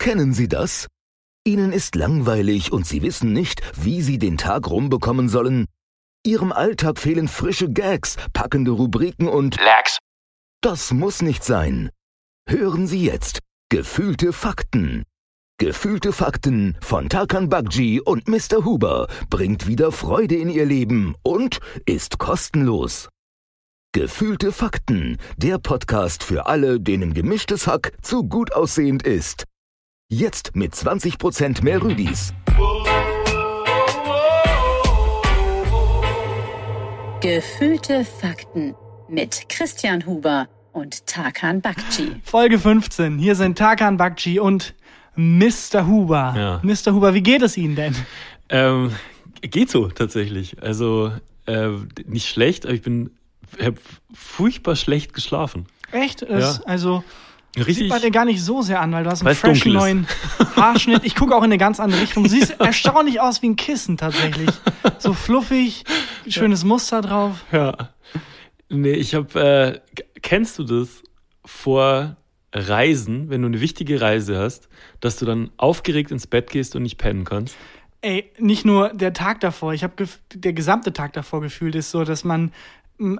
Kennen Sie das? Ihnen ist langweilig und Sie wissen nicht, wie Sie den Tag rumbekommen sollen. Ihrem Alltag fehlen frische Gags, packende Rubriken und Lax. das muss nicht sein. Hören Sie jetzt Gefühlte Fakten. Gefühlte Fakten von Tarkan Bakji und Mr. Huber bringt wieder Freude in Ihr Leben und ist kostenlos. Gefühlte Fakten, der Podcast für alle, denen gemischtes Hack zu gut aussehend ist. Jetzt mit 20% mehr Rüdis. Gefühlte Fakten mit Christian Huber und Tarkan Bakci. Folge 15. Hier sind Tarkan Bakci und Mr. Huber. Ja. Mr. Huber, wie geht es Ihnen denn? Ähm, geht so tatsächlich. Also äh, nicht schlecht, aber ich bin hab furchtbar schlecht geschlafen. Echt? Es, Also, Richtig. sieht bei dir gar nicht so sehr an, weil du hast einen freshen neuen Haarschnitt. Ich gucke auch in eine ganz andere Richtung. Du siehst erstaunlich aus wie ein Kissen tatsächlich. So fluffig, schönes Muster drauf. Ja. Nee, ich hab, äh, kennst du das vor Reisen, wenn du eine wichtige Reise hast, dass du dann aufgeregt ins Bett gehst und nicht pennen kannst? Ey, nicht nur der Tag davor, ich habe der gesamte Tag davor gefühlt ist so, dass man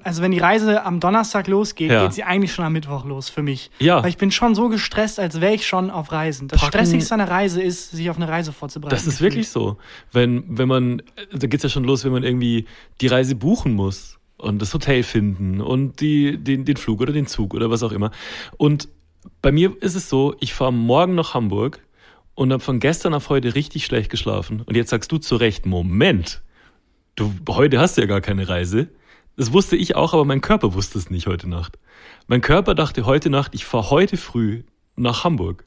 also wenn die Reise am Donnerstag losgeht, Ja. geht sie eigentlich schon am Mittwoch los für mich. Ja. Weil ich bin schon so gestresst, als wäre ich schon auf Reisen. Das Packen- Stressigste an der Reise ist, sich auf eine Reise vorzubereiten. Das ist wirklich so. Wenn, wenn man, da geht's ja schon los, wenn man irgendwie die Reise buchen muss und das Hotel finden und die, den, den Flug oder den Zug oder was auch immer. Und bei mir ist es so, ich fahre morgen nach Hamburg und habe von gestern auf heute richtig schlecht geschlafen. Und jetzt sagst du zu Recht, Moment, du, heute hast du ja gar keine Reise. Das wusste ich auch, aber mein Körper wusste es nicht heute Nacht. Mein Körper dachte heute Nacht, ich fahre heute früh nach Hamburg.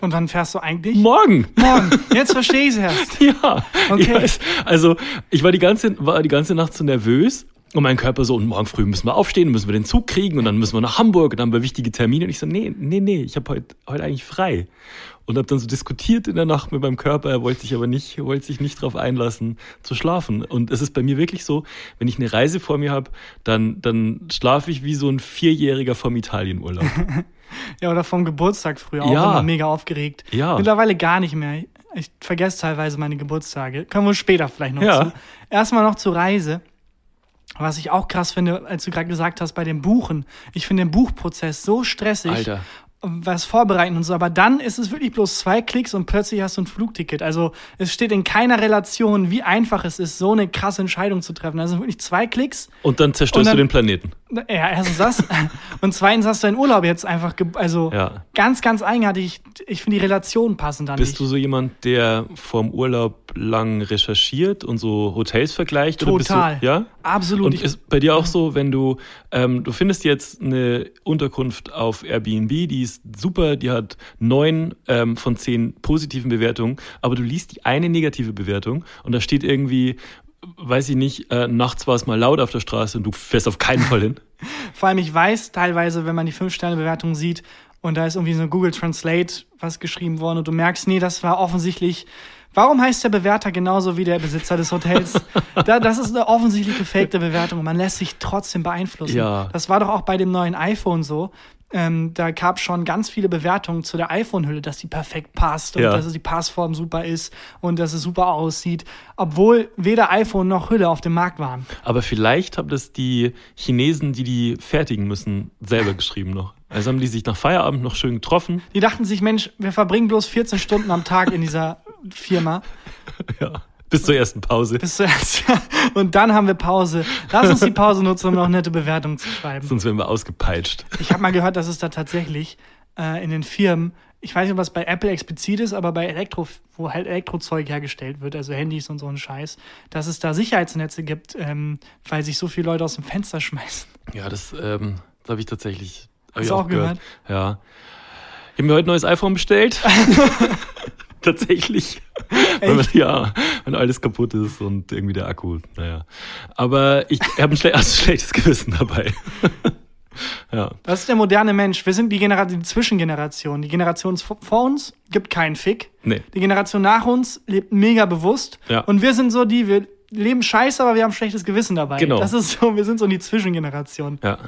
Und wann fährst du eigentlich? Morgen! Morgen. Jetzt verstehe ich es erst. Ja, Okay. ich weiß. Also ich war die ganze, war die ganze Nacht so nervös und mein Körper so, und morgen früh müssen wir aufstehen, müssen wir den Zug kriegen und dann müssen wir nach Hamburg und dann haben wir wichtige Termine. Und ich so, nee, nee, nee, ich habe heute heute eigentlich frei. Und habe dann so diskutiert in der Nacht mit meinem Körper, er wollte sich aber nicht, wollte sich nicht darauf einlassen zu schlafen. Und es ist bei mir wirklich so, wenn ich eine Reise vor mir habe, dann, dann schlafe ich wie so ein Vierjähriger vom Italienurlaub. Ja, oder vom Geburtstag früher auch Ja. immer mega aufgeregt. Ja. Mittlerweile gar nicht mehr. Ich vergesse teilweise meine Geburtstage. Können wir später vielleicht noch Ja. zu. Erstmal noch zur Reise. Was ich auch krass finde, als du gerade gesagt hast, bei dem Buchen. Ich finde den Buchprozess so stressig. Alter. Was vorbereiten und so. Aber dann ist es wirklich bloß zwei Klicks und plötzlich hast du ein Flugticket. Also es steht in keiner Relation, wie einfach es ist, so eine krasse Entscheidung zu treffen. Also wirklich zwei Klicks Und dann zerstörst Und dann- du den Planeten. ja, erstens das. Und zweitens hast du deinen Urlaub jetzt einfach, also Ja. ganz, ganz eigenartig. Ich, ich finde die Relationen passen dann Bist nicht. du so jemand, der vorm Urlaub lang recherchiert und so Hotels vergleicht? Oder Total. bist du, ja? Absolut. Und Ich- ist bei dir auch so, wenn du, ähm, du findest jetzt eine Unterkunft auf Airbnb, die ist super, die hat neun ähm, von zehn positiven Bewertungen, aber du liest die eine negative Bewertung und da steht irgendwie, weiß ich nicht, äh, nachts war es mal laut auf der Straße und du fährst auf keinen Fall hin. Vor allem, ich weiß teilweise, wenn man die 5-Sterne-Bewertung sieht und da ist irgendwie so Google Translate was geschrieben worden und du merkst, nee, das war offensichtlich. Warum heißt der Bewerter genauso wie der Besitzer des Hotels? da, das ist eine offensichtlich gefakte Bewertung und man lässt sich trotzdem beeinflussen. Ja. Das war doch auch bei dem neuen iPhone so. Ähm, da gab schon ganz viele Bewertungen zu der iPhone-Hülle, dass die perfekt passt und Ja. dass die Passform super ist und dass es super aussieht, obwohl weder iPhone noch Hülle auf dem Markt waren. Aber vielleicht haben das die Chinesen, die die fertigen müssen, selber geschrieben noch. Also haben die sich nach Feierabend noch schön getroffen. Die dachten sich, Mensch, wir verbringen bloß 14 Stunden am Tag in dieser Firma. Ja. Bis zur ersten Pause. Bis zuerst. Und dann haben wir Pause. Lass uns die Pause nutzen, um noch nette Bewertungen zu schreiben. Sonst werden wir ausgepeitscht. Ich habe mal gehört, dass es da tatsächlich äh, in den Firmen, ich weiß nicht, ob das bei Apple explizit ist, aber bei Elektro, wo halt Elektrozeug hergestellt wird, also Handys und so ein Scheiß, dass es da Sicherheitsnetze gibt, ähm, weil sich so viele Leute aus dem Fenster schmeißen. Ja, das, ähm, das habe ich tatsächlich hab Hast ich auch gehört? Ja. Ich habe mir heute ein neues iPhone bestellt. tatsächlich. Weil, ja, wenn alles kaputt ist und irgendwie der Akku, naja. Aber ich habe ein, schle also schlechtes Gewissen dabei. ja. Das ist der moderne Mensch. Wir sind die, Genera die Zwischengeneration. Die Generation vor vor uns gibt keinen Fick. Nee. Die Generation nach uns lebt mega bewusst. Ja. Und wir sind so die, wir leben scheiße, aber wir haben schlechtes Gewissen dabei. Genau. Das ist so, wir sind so die Zwischengeneration. Ja.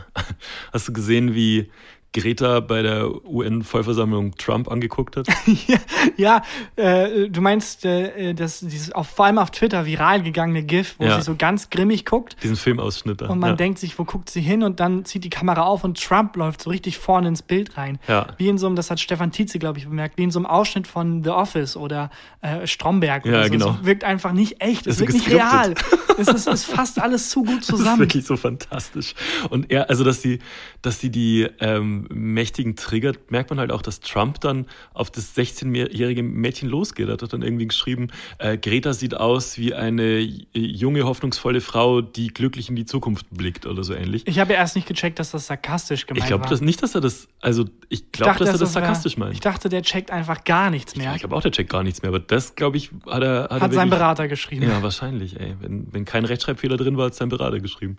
Hast du gesehen, wie Greta bei der UN-Vollversammlung Trump angeguckt hat? ja, äh, du meinst, äh, dass dieses auf, vor allem auf Twitter viral gegangene GIF, wo Ja. sie so ganz grimmig guckt Diesen Filmausschnitt da. und man ja. denkt sich, wo guckt sie hin und dann zieht die Kamera auf und Trump läuft so richtig vorne ins Bild rein. Ja. Wie in so einem, das hat Stefan Tietze, glaube ich, bemerkt, wie in so einem Ausschnitt von The Office oder äh, Stromberg oder Ja, so. genau. Es wirkt einfach nicht echt, es ist wirkt nicht real. es ist, ist fast alles zu gut Das ist zusammen. wirklich so fantastisch. Und er, also dass sie, dass sie die ähm, Mächtigen triggert, merkt man halt auch, dass Trump dann auf das 16-jährige Mädchen losgeht. Er hat dann irgendwie geschrieben, äh, Greta sieht aus wie eine junge, hoffnungsvolle Frau, die glücklich in die Zukunft blickt oder so ähnlich. Ich habe ja erst nicht gecheckt, dass das sarkastisch gemeint Ich glaube war. das nicht, dass er das, also ich Ich glaube, dass er das sarkastisch meint. Ich dachte, der checkt einfach gar nichts mehr. Ja, ich glaube auch, der checkt gar nichts mehr, aber das, glaube ich, hat er. Hat, er hat sein wirklich- Berater geschrieben. Ja, wahrscheinlich, ey. Wenn, wenn kein Rechtschreibfehler drin war, hat sein Berater geschrieben.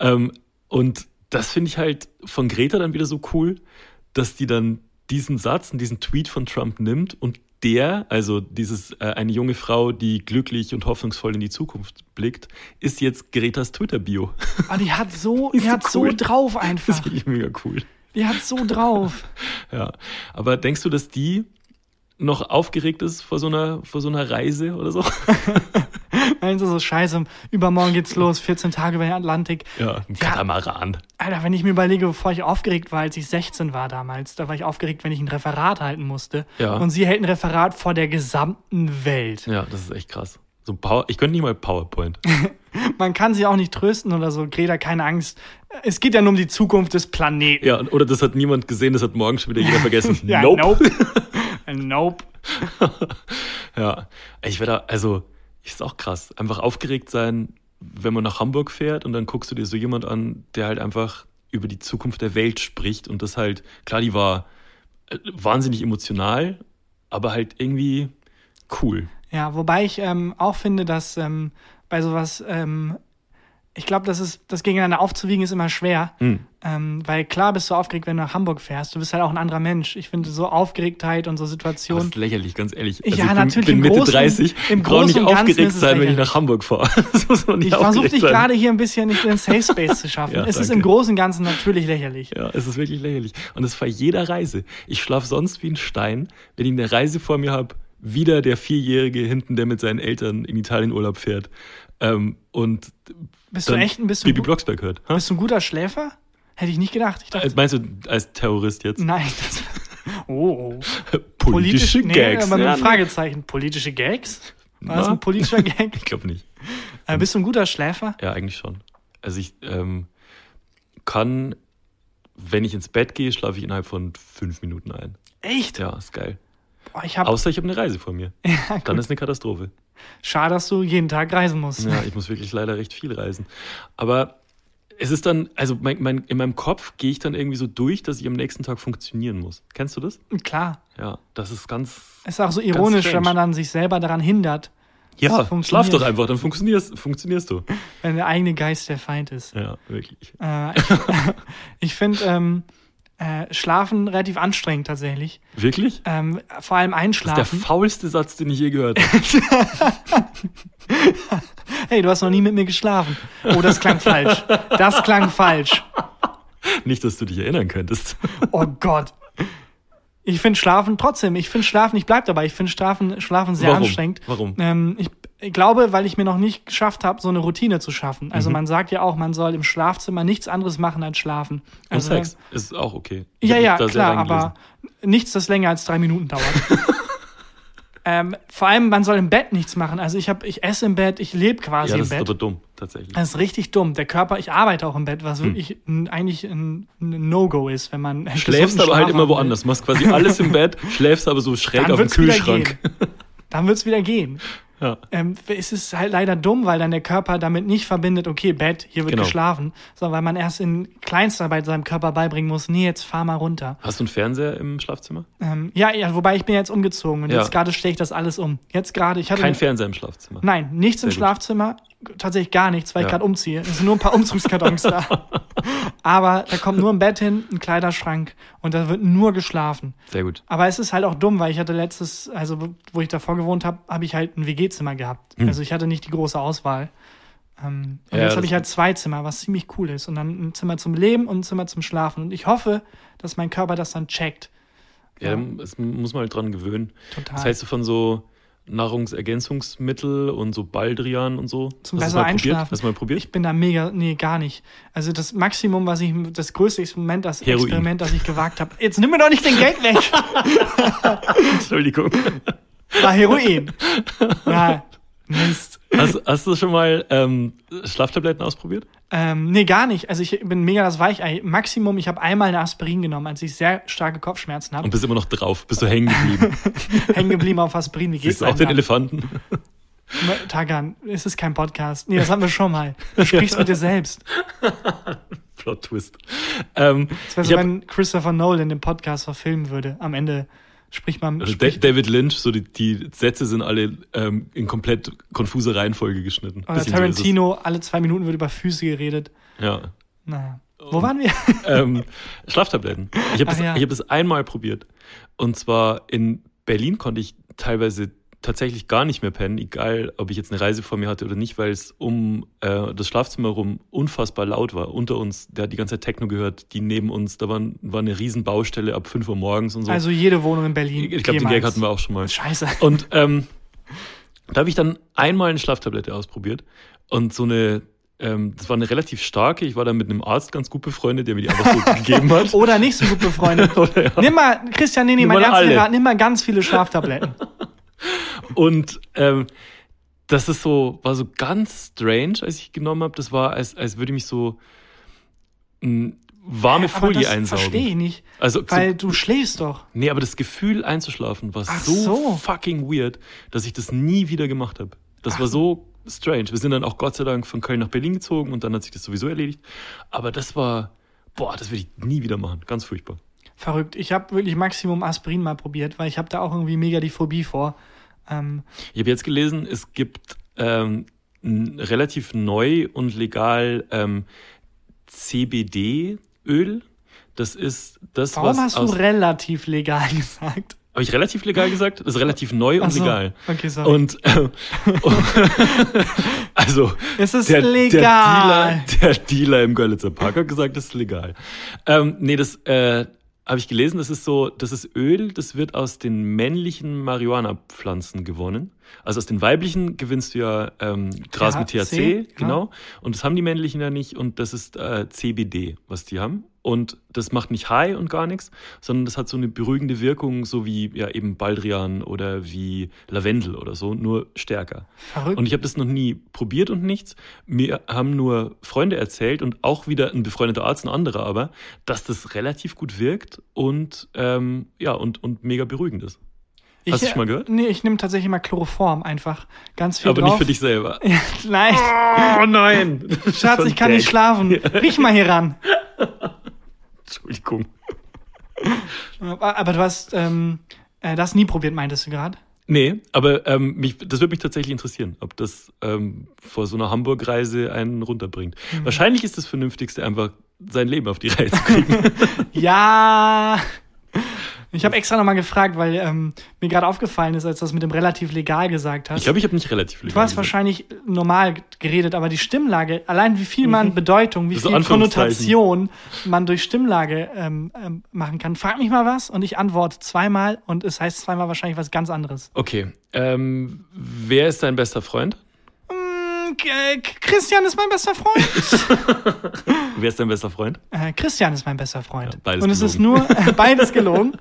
ähm, und das finde ich halt von Greta dann wieder so cool, dass die dann diesen Satz und diesen Tweet von Trump nimmt und der, also dieses äh, eine junge Frau, die glücklich und hoffnungsvoll in die Zukunft blickt, ist jetzt Gretas Twitter-Bio. Aber die hat so, Ist die so hat so cool. drauf Das einfach. finde ich mega cool. Die hat so drauf. Ja. Aber denkst du, dass die noch aufgeregt ist vor so einer, vor so einer Reise oder so? Meinst du so scheiße, übermorgen geht's los, 14 Tage über den Atlantik. Ja, ein Ja. Katamaran. Alter, wenn ich mir überlege, bevor ich aufgeregt war, als ich 16 war damals, da war ich aufgeregt, wenn ich ein Referat halten musste. Ja. Und sie hält ein Referat vor der gesamten Welt. Ja, das ist echt krass. So Power, ich könnte nicht mal PowerPoint. Man kann sie auch nicht trösten oder so. Greta, keine Angst. Es geht ja nur um die Zukunft des Planeten. Ja, oder das hat niemand gesehen, das hat morgen schon wieder jeder vergessen. Ja, nope. nope. nope. Ja, ich werde, also, ist auch krass. Einfach aufgeregt sein, wenn man nach Hamburg fährt und dann guckst du dir so jemand an, der halt einfach über die Zukunft der Welt spricht und das halt, klar, die war äh, wahnsinnig emotional, aber halt irgendwie cool. Ja, wobei ich ähm, auch finde, dass ähm, bei sowas, ähm, ich glaube, das ist, das gegeneinander aufzuwiegen ist immer schwer. Hm. Ähm, weil klar bist du aufgeregt, wenn du nach Hamburg fährst. Du bist halt auch ein anderer Mensch. Ich finde so Aufgeregtheit und so Das Situationen. ist lächerlich, ganz ehrlich. Ja, ich bin, natürlich, bin Mitte Großen- 30, im brauche nicht aufgeregt ist sein, wenn ich nach Hamburg fahre. Das Ich versuche dich gerade hier ein bisschen nicht in den Safe Space zu schaffen. Ja, es ist danke. im Großen und Ganzen natürlich lächerlich. Ja, es ist wirklich lächerlich. Und das bei jeder Reise. Ich schlafe sonst wie ein Stein, wenn ich eine Reise vor mir habe, wieder der Vierjährige hinten, der mit seinen Eltern in Italien Urlaub fährt. Ähm, und Bist du echt ein bisschen Bibi Blocksberg hört. Ha? Bist du ein guter Schläfer? Hätte ich nicht gedacht. Ich dachte, Äh, Meinst du als Terrorist jetzt? nein. Das, oh, oh. Politische nee, Gags. aber mit Fragezeichen. Politische Gags? War das Na? ein politischer Gag? Ich glaube nicht. Äh, bist du ein guter Schläfer? Ja, eigentlich schon. Also ich ähm, kann, wenn ich ins Bett gehe, schlafe ich innerhalb von fünf Minuten ein. Echt? Ja, ist geil. Boah, ich hab, Außer ich habe eine Reise vor mir. ja, Dann ist eine Katastrophe. Schade, dass du jeden Tag reisen musst. Ja, ich muss wirklich leider recht viel reisen. Aber es ist dann, also mein, mein, in meinem Kopf gehe ich dann irgendwie so durch, dass ich am nächsten Tag funktionieren muss. Kennst du das? Klar. Ja, das ist ganz. Ist auch so ironisch, wenn man dann sich selber daran hindert, Ja, schlaf doch einfach, dann funktionierst, funktionierst du. wenn der eigene Geist der Feind ist. Ja, wirklich. Äh, ich ich finde ähm, äh, Schlafen relativ anstrengend tatsächlich. Wirklich? Ähm, vor allem Das ist der Einschlafen. faulste Satz, den ich je gehört habe. Hey, du hast noch nie mit mir geschlafen. Oh, das klang falsch. Das klang falsch. Nicht, dass du dich erinnern könntest. Oh Gott. Ich finde Schlafen trotzdem, ich finde Schlafen, ich bleib dabei, ich finde Schlafen, Schlafen sehr Warum? anstrengend. Warum? Ähm, ich, ich glaube, weil ich mir noch nicht geschafft habe, so eine Routine zu schaffen. Mhm. Also man sagt ja auch, man soll im Schlafzimmer nichts anderes machen als schlafen. Und Also, Sex ist auch okay. Ich Ja, ja, klar, aber nichts, das länger als drei Minuten dauert. ähm, vor allem, man soll im Bett nichts machen. Also ich habe, ich esse im Bett, ich lebe quasi Ja, im das ist Bett. aber dumm, tatsächlich. Das ist richtig dumm. Der Körper, ich arbeite auch im Bett, was Hm. wirklich ein, eigentlich ein, ein No-Go ist, wenn man Schläfst aber halt immer woanders. Machst quasi alles im Bett, schläfst aber so schräg Dann auf dem Kühlschrank. Dann wird's wieder gehen. Ja. Ähm, es ist halt leider dumm, weil dann der Körper damit nicht verbindet, okay, Bett, hier wird Genau. geschlafen, sondern weil man erst in Kleinstarbeit seinem Körper beibringen muss, nee, jetzt fahr mal runter. Hast du einen Fernseher im Schlafzimmer? Ähm, ja, ja, wobei ich bin jetzt umgezogen und Ja. jetzt gerade stelle ich das alles um. Jetzt gerade, ich hatte Kein Fernseher im Schlafzimmer. Nein, nichts im Sehr gut. Schlafzimmer, tatsächlich gar nichts, weil ich Ja. gerade umziehe. Es sind nur ein paar Umzugskartons da. Aber da kommt nur ein Bett hin, ein Kleiderschrank und da wird nur geschlafen. Sehr gut. Aber es ist halt auch dumm, weil ich hatte letztes, also wo ich davor gewohnt habe, habe ich halt ein WG-Zimmer gehabt. Hm. Also ich hatte nicht die große Auswahl. Ähm, und Ja, jetzt habe ich halt zwei Zimmer, was ziemlich cool ist. Und dann ein Zimmer zum Leben und ein Zimmer zum Schlafen. Und ich hoffe, dass mein Körper das dann checkt. Ja, das muss man halt dran gewöhnen. Total. Das heißt von so Nahrungsergänzungsmittel und so Baldrian und so. Zum Hast besser mal probiert? einschlafen. Hast du mal probiert? Ich bin da mega, nee, gar nicht. Also das Maximum, was ich, das größte Experiment, das Heroin. Experiment, das ich gewagt habe. Jetzt nimm mir doch nicht den Geld weg. Entschuldigung. War Heroin. Ja, Mist. Hast, hast du schon mal ähm, Schlaftabletten ausprobiert? Ähm, nee, gar nicht. Also ich bin mega das Weichei. Maximum, ich habe einmal eine Aspirin genommen, als ich sehr starke Kopfschmerzen Und habe. bist immer noch drauf, bist du hängen geblieben. Hängen geblieben auf Aspirin. Wie geht's Siehst auch den Elefanten? Tagan, es ist kein Podcast. Nee, das hatten wir schon mal. Du sprichst mit dir selbst. Plot Twist. Ähm, Das wäre so, hab, wenn Christopher Nolan den Podcast verfilmen würde. Am Ende spricht man. also Spricht, Da- David Lynch, so die, die Sätze sind alle ähm, in komplett konfuser Reihenfolge geschnitten. oder Bisschen so. Tarantino, alle zwei Minuten wird über Füße geredet. Ja. Naja. Wo waren wir? ähm, Schlaftabletten. Ich habe das, ja. ich hab das einmal probiert. Und zwar in Berlin konnte ich teilweise tatsächlich gar nicht mehr pennen, egal ob ich jetzt eine Reise vor mir hatte oder nicht, weil es um äh, das Schlafzimmer rum unfassbar laut war. Unter uns, der hat die ganze Zeit Techno gehört, die neben uns, da war, war eine riesen Baustelle ab 5 Uhr morgens und so. Also jede Wohnung in Berlin. ich glaube, den. Gag hatten wir auch schon mal. Scheiße. Und ähm, da habe ich dann einmal eine Schlaftablette ausprobiert und so eine, ähm, das war eine relativ starke. Ich war dann mit einem Arzt ganz gut befreundet, der mir die einfach so gegeben hat. Oder nicht so gut befreundet. Oder ja. Nimm mal, Christian, nee, nee, Nimm mein. Rat, nimm mal ganz viele Schlaftabletten. Und ähm, das ist so, war so ganz strange, als ich genommen habe. Das war, als, als würde ich mich so mh, warme Aber Folie das einsaugen. verstehe ich nicht. Also, Weil so, du schläfst doch. nee, aber das Gefühl einzuschlafen war Ach so, so. fucking weird, dass ich das nie wieder gemacht habe. Das war so strange. Wir sind dann auch Gott sei Dank von Köln nach Berlin gezogen und dann hat sich das sowieso erledigt. Aber das war, boah, das würde ich nie wieder machen. Ganz furchtbar. Verrückt. Ich habe wirklich Maximum Aspirin mal probiert, weil ich habe da auch irgendwie mega die Phobie vor. Ähm, Ich habe jetzt gelesen, es gibt ähm, relativ neu und legal ähm, CBD-Öl. Das ist das, warum was hast du relativ legal gesagt? Habe ich relativ legal gesagt? Das ist relativ neu und so. legal. Okay, sorry. Und äh, also es ist der, legal. Der Dealer, der Dealer im Görlitzer Park hat gesagt, das ist legal. Ähm, nee, das äh, habe ich gelesen. Das ist so, das ist Öl, das wird aus den männlichen Marihuana-Pflanzen gewonnen. Also aus den weiblichen gewinnst du ja ähm, Gras mit THC, genau. genau. Und das haben die männlichen ja nicht. Und das ist äh, CBD, was die haben. Und das macht nicht high und gar nichts, sondern das hat so eine beruhigende Wirkung, so wie ja eben Baldrian oder wie Lavendel oder so, nur stärker. Verrückt. Und ich habe das noch nie probiert und nichts. Mir haben nur Freunde erzählt und auch wieder ein befreundeter Arzt, ein anderer aber, dass das relativ gut wirkt und ähm, ja und, und mega beruhigend ist. Hast du ich, schon mal gehört? Nee, ich nehme tatsächlich mal Chloroform einfach. Ganz viel aber drauf. nicht für dich selber. Ja, nein. Oh nein! Schatz, ich kann nicht schlafen. Riech mal hier ran. Entschuldigung. Aber, du hast ähm, äh, das nie probiert, meintest du gerade? Nee, aber ähm, mich, das würde mich tatsächlich interessieren, ob das ähm, vor so einer Hamburg-Reise einen runterbringt. Mhm. Wahrscheinlich ist das Vernünftigste, einfach sein Leben auf die Reihe zu kriegen. Ja. Ich habe extra nochmal gefragt, weil ähm, mir gerade aufgefallen ist, als du das mit dem relativ legal gesagt hast. ich glaube, ich habe nicht relativ viel du hast wahrscheinlich normal geredet, aber die Stimmlage, allein wie viel man Bedeutung, wie Mhm. Viel. Konnotation man durch Stimmlage ähm, ähm, machen kann. Frag mich mal was und ich antworte zweimal und es heißt zweimal wahrscheinlich was ganz anderes. Okay, ähm, wer ist dein bester Freund? Äh, Christian ist mein bester Freund. Wer ist dein bester Freund? Äh, Christian ist mein bester Freund. Ja, beides und es ist gelogen. nur äh, beides gelogen.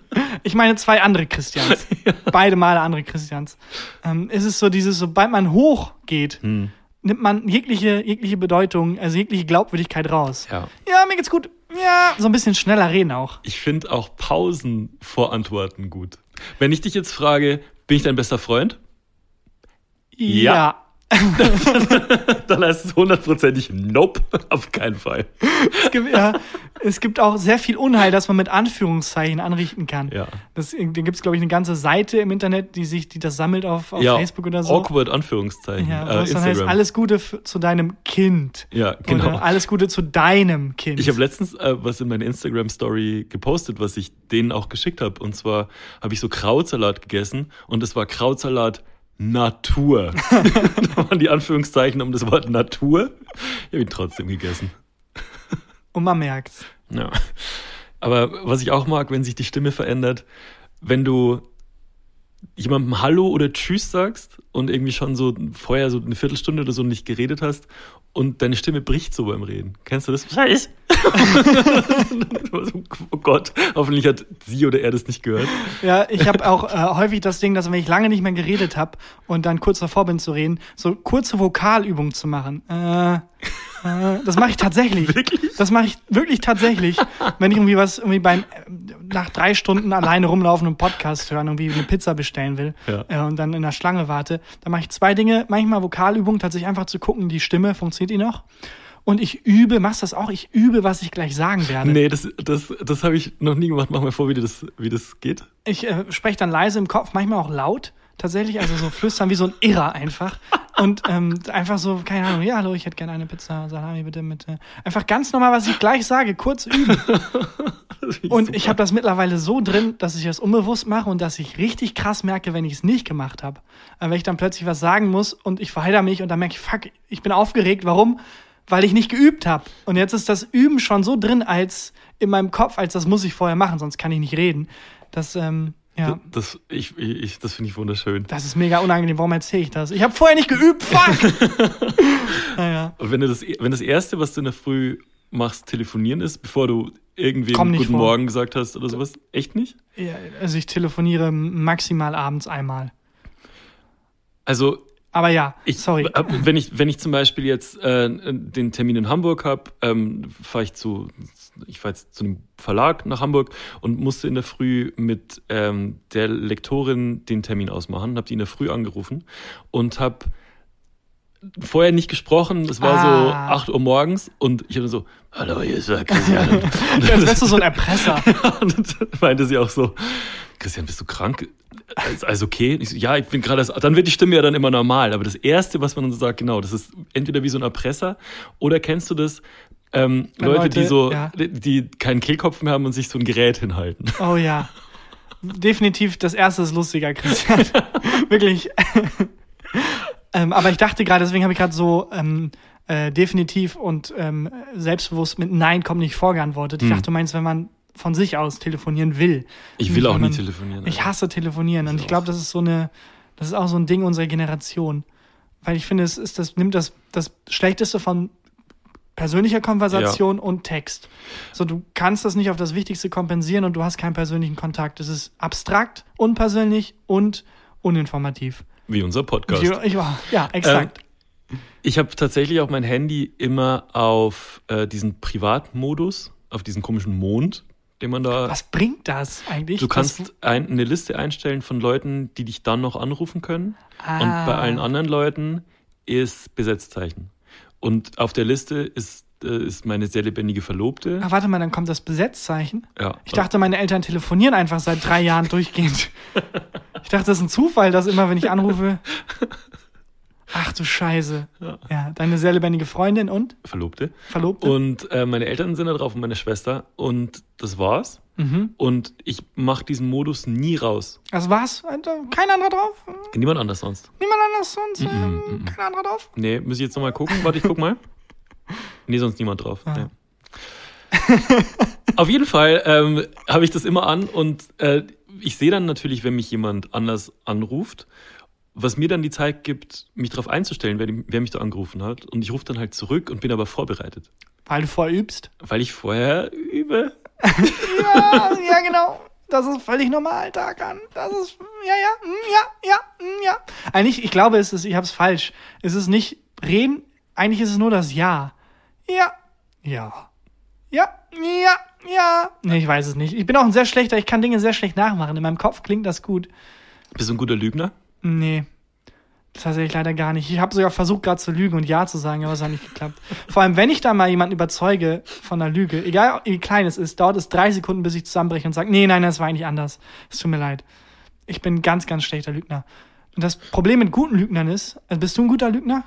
Ich meine zwei andere Christians. Beide Male andere Christians. Ähm, es ist so dieses, sobald man hochgeht, Hm. nimmt man jegliche, jegliche Bedeutung, also jegliche Glaubwürdigkeit raus. Ja. Ja, mir geht's gut. Ja, so ein bisschen schneller reden auch. Ich finde auch Pausen vor Antworten gut. Wenn ich dich jetzt frage, bin ich dein bester Freund? Ja. Dann heißt es hundertprozentig Nope, auf keinen Fall. Es gibt, ja, es gibt auch sehr viel Unheil, das man mit Anführungszeichen anrichten kann. Ja. Das, da gibt es, glaube ich, eine ganze Seite im Internet, die sich, die das sammelt auf, auf ja, Facebook oder so. Awkward Anführungszeichen. Ja, äh, dann heißt, Instagram. alles Gute zu deinem Kind. ja, genau. Oder alles Gute zu deinem Kind. Ich habe letztens äh, was in meiner Instagram-Story gepostet, was ich denen auch geschickt habe. Und zwar habe ich so Krautsalat gegessen und es war Krautsalat Natur. da waren die Anführungszeichen um das Wort Natur. Ich habe ihn trotzdem gegessen. Und man merkt's. Ja. Aber was ich auch mag, wenn sich die Stimme verändert, wenn du jemandem Hallo oder Tschüss sagst und irgendwie schon so vorher so eine Viertelstunde oder so nicht geredet hast und deine Stimme bricht so beim Reden. Kennst du das? Scheiß. oh Gott, hoffentlich hat sie oder er das nicht gehört. Ja, ich habe auch äh, häufig das Ding, dass wenn ich lange nicht mehr geredet habe und dann kurz davor bin zu reden, so kurze Vokalübungen zu machen. Äh, äh, das mache ich tatsächlich. Wirklich? Das mache ich wirklich tatsächlich. wenn ich irgendwie was irgendwie beim nach drei Stunden alleine rumlaufen und Podcast hören, irgendwie eine Pizza bestellen will Ja. äh, und dann in der Schlange warte, dann mache ich zwei Dinge. Manchmal Vokalübungen, tatsächlich einfach zu gucken, die Stimme funktioniert die noch. Und ich übe, machst das auch? Ich übe, was ich gleich sagen werde. Nee, das, das, das habe ich noch nie gemacht. Mach mal vor, wie das, wie das geht. Ich äh, spreche dann leise im Kopf, manchmal auch laut, tatsächlich, also so flüstern wie so ein Irrer einfach. Und ähm, einfach so, keine Ahnung, ja, hallo, ich hätte gerne eine Pizza, Salami bitte mit. Äh, einfach ganz normal, was ich gleich sage, kurz üben. Und ich habe das mittlerweile so drin, dass ich das unbewusst mache und dass ich richtig krass merke, wenn ich es nicht gemacht habe. Äh, wenn ich dann plötzlich was sagen muss und ich verheider mich und dann merke ich, fuck, ich bin aufgeregt. Warum? Weil ich nicht geübt habe. Und jetzt ist das Üben schon so drin als in meinem Kopf, als das muss ich vorher machen, sonst kann ich nicht reden. Das, ähm, ja. Das, ich, ich, das finde ich wunderschön. Das ist mega unangenehm. Warum erzähle ich das? Ich habe vorher nicht geübt. Fuck! naja. Und wenn, du das, wenn das Erste, was du in der Früh machst, telefonieren ist, bevor du nicht Guten vor. Morgen gesagt hast oder sowas, echt nicht? Ja, also ich telefoniere maximal abends einmal. Also Aber ja, Ich, sorry. äh, Wenn ich, wenn ich zum Beispiel jetzt äh, den Termin in Hamburg habe, ähm, fahre ich zu, ich fahre jetzt zu einem Verlag nach Hamburg und musste in der Früh mit ähm, der Lektorin den Termin ausmachen, habe die in der Früh angerufen und habe vorher nicht gesprochen, es war so Ah. 8 Uhr morgens und ich hatte so, hallo, hier ist der Christian. Als wärst du so ein Erpresser. und dann meinte sie auch so, Christian, bist du krank? Ist alles okay? Ich so, ja, ich bin gerade, dann wird die Stimme ja dann immer normal. Aber das Erste, was man dann so sagt, genau, das ist entweder wie so ein Erpresser oder kennst du das, ähm, Leute, Leute- die so, ja. die, die keinen Kehlkopf mehr haben und sich so ein Gerät hinhalten. Oh ja. Definitiv das erste ist lustiger, Christian. Wirklich. Ähm, aber ich dachte gerade, deswegen habe ich gerade so ähm, äh, definitiv und ähm, selbstbewusst mit Nein kommt nicht vorgeantwortet. Ich Hm. dachte, du meinst, wenn man von sich aus telefonieren will. Ich will Nicht, auch nie telefonieren. Ich hasse telefonieren und Ich ich glaube, das ist so eine, das ist auch so ein Ding unserer Generation. Weil ich finde, es ist das, nimmt das, das Schlechteste von persönlicher Konversation und Text. So, du kannst das nicht auf das Wichtigste kompensieren und du hast keinen persönlichen Kontakt. Es ist abstrakt, unpersönlich und uninformativ. Wie unser Podcast. Ich, ich, ja, exakt. Ich habe tatsächlich auch mein Handy immer auf äh, diesen Privatmodus, auf diesen komischen Mond, den man da. Was bringt das eigentlich? Du kannst ein, eine Liste einstellen von Leuten, die dich dann noch anrufen können. Ah. Und bei allen anderen Leuten ist Besetzzeichen. Und auf der Liste ist, ist meine sehr lebendige Verlobte. Ah, warte mal, dann kommt das Besetzzeichen. Ja. Ich dachte, meine Eltern telefonieren einfach seit drei Jahren durchgehend. Ich dachte, das ist ein Zufall, dass immer, wenn ich anrufe. Ach du Scheiße. Ja. Ja, deine sehr lebendige Freundin und Verlobte. Verlobte. Und äh, meine Eltern sind da drauf und meine Schwester. Und das war's. mhm. Und ich mache diesen Modus nie raus. Das war's. Alter. Kein anderer drauf? Niemand anders sonst. Niemand anders sonst? Mhm, ähm, mhm. Kein anderer drauf? Nee, muss ich jetzt nochmal gucken? Warte, ich guck mal. Nee, sonst niemand drauf. Ah. Nee. Auf jeden Fall ähm, habe ich das immer an und äh, ich sehe dann natürlich, wenn mich jemand anders anruft, was mir dann die Zeit gibt, mich darauf einzustellen, wer, wer mich da angerufen hat. Und ich rufe dann halt zurück und bin aber vorbereitet. Weil du vorher übst. Weil ich vorher übe. Ja, ja, genau. Das ist völlig normal, Tarkan. Das ist, ja, ja, mm, ja, ja, mm, ja. Eigentlich, ich glaube, es ist, ich habe es falsch. Es ist nicht reden, eigentlich ist es nur das Ja. Ja, ja, ja, ja, ja. Nee, ich weiß es nicht. Ich bin auch ein sehr schlechter, ich kann Dinge sehr schlecht nachmachen. In meinem Kopf klingt das gut. Bist du ein guter Lügner? Nee. Das tatsächlich leider gar nicht. Ich habe sogar versucht, gerade zu lügen und Ja zu sagen, aber es hat nicht geklappt. Vor allem, wenn ich da mal jemanden überzeuge von einer Lüge, egal wie klein es ist, dauert es drei Sekunden, bis ich zusammenbreche und sage, nee, nein, das war eigentlich anders. Es tut mir leid. Ich bin ein ganz, ganz schlechter Lügner. Und das Problem mit guten Lügnern ist, also bist du ein guter Lügner?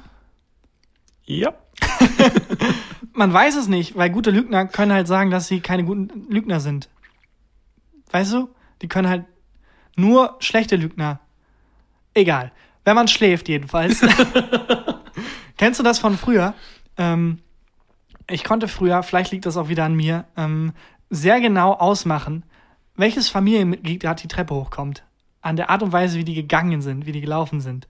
Ja. Man weiß es nicht, weil gute Lügner können halt sagen, dass sie keine guten Lügner sind. Weißt du? Die können halt nur schlechte Lügner. Egal. Wenn man schläft, jedenfalls. Kennst du das von früher? Ähm, ich konnte früher, vielleicht liegt das auch wieder an mir, ähm, sehr genau ausmachen, welches Familienmitglied gerade die Treppe hochkommt. An der Art und Weise, wie die gegangen sind, wie die gelaufen sind.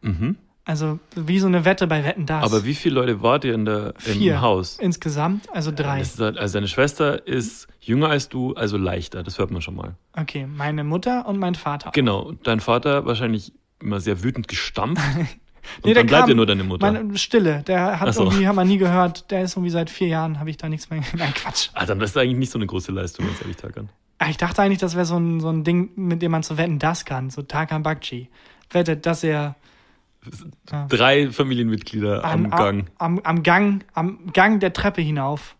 Mhm. Also wie so eine Wette bei Wetten das. Aber wie viele Leute wart ihr in der, im Vier Haus? insgesamt, also drei. Halt- Also deine Schwester ist jünger als du, also leichter, das hört man schon mal. Okay, meine Mutter und mein Vater. Genau, dein Vater wahrscheinlich immer sehr wütend gestampft. Und Nee, dann bleibt ja nur deine Mutter. Meine Stille, der hat so. irgendwie, haben wir nie gehört, der ist irgendwie seit vier Jahren, habe ich da nichts mehr. Nein, Quatsch. Ah, dann das ist eigentlich nicht so eine große Leistung, ganz ehrlich, Takan. Ah, Ich dachte eigentlich, das wäre so ein, so ein Ding, mit dem man zu wetten das kann. So Tarkan Bakci. Wettet, dass er Drei Familienmitglieder am, Gang. Am, am Gang, am Gang der Treppe hinauf.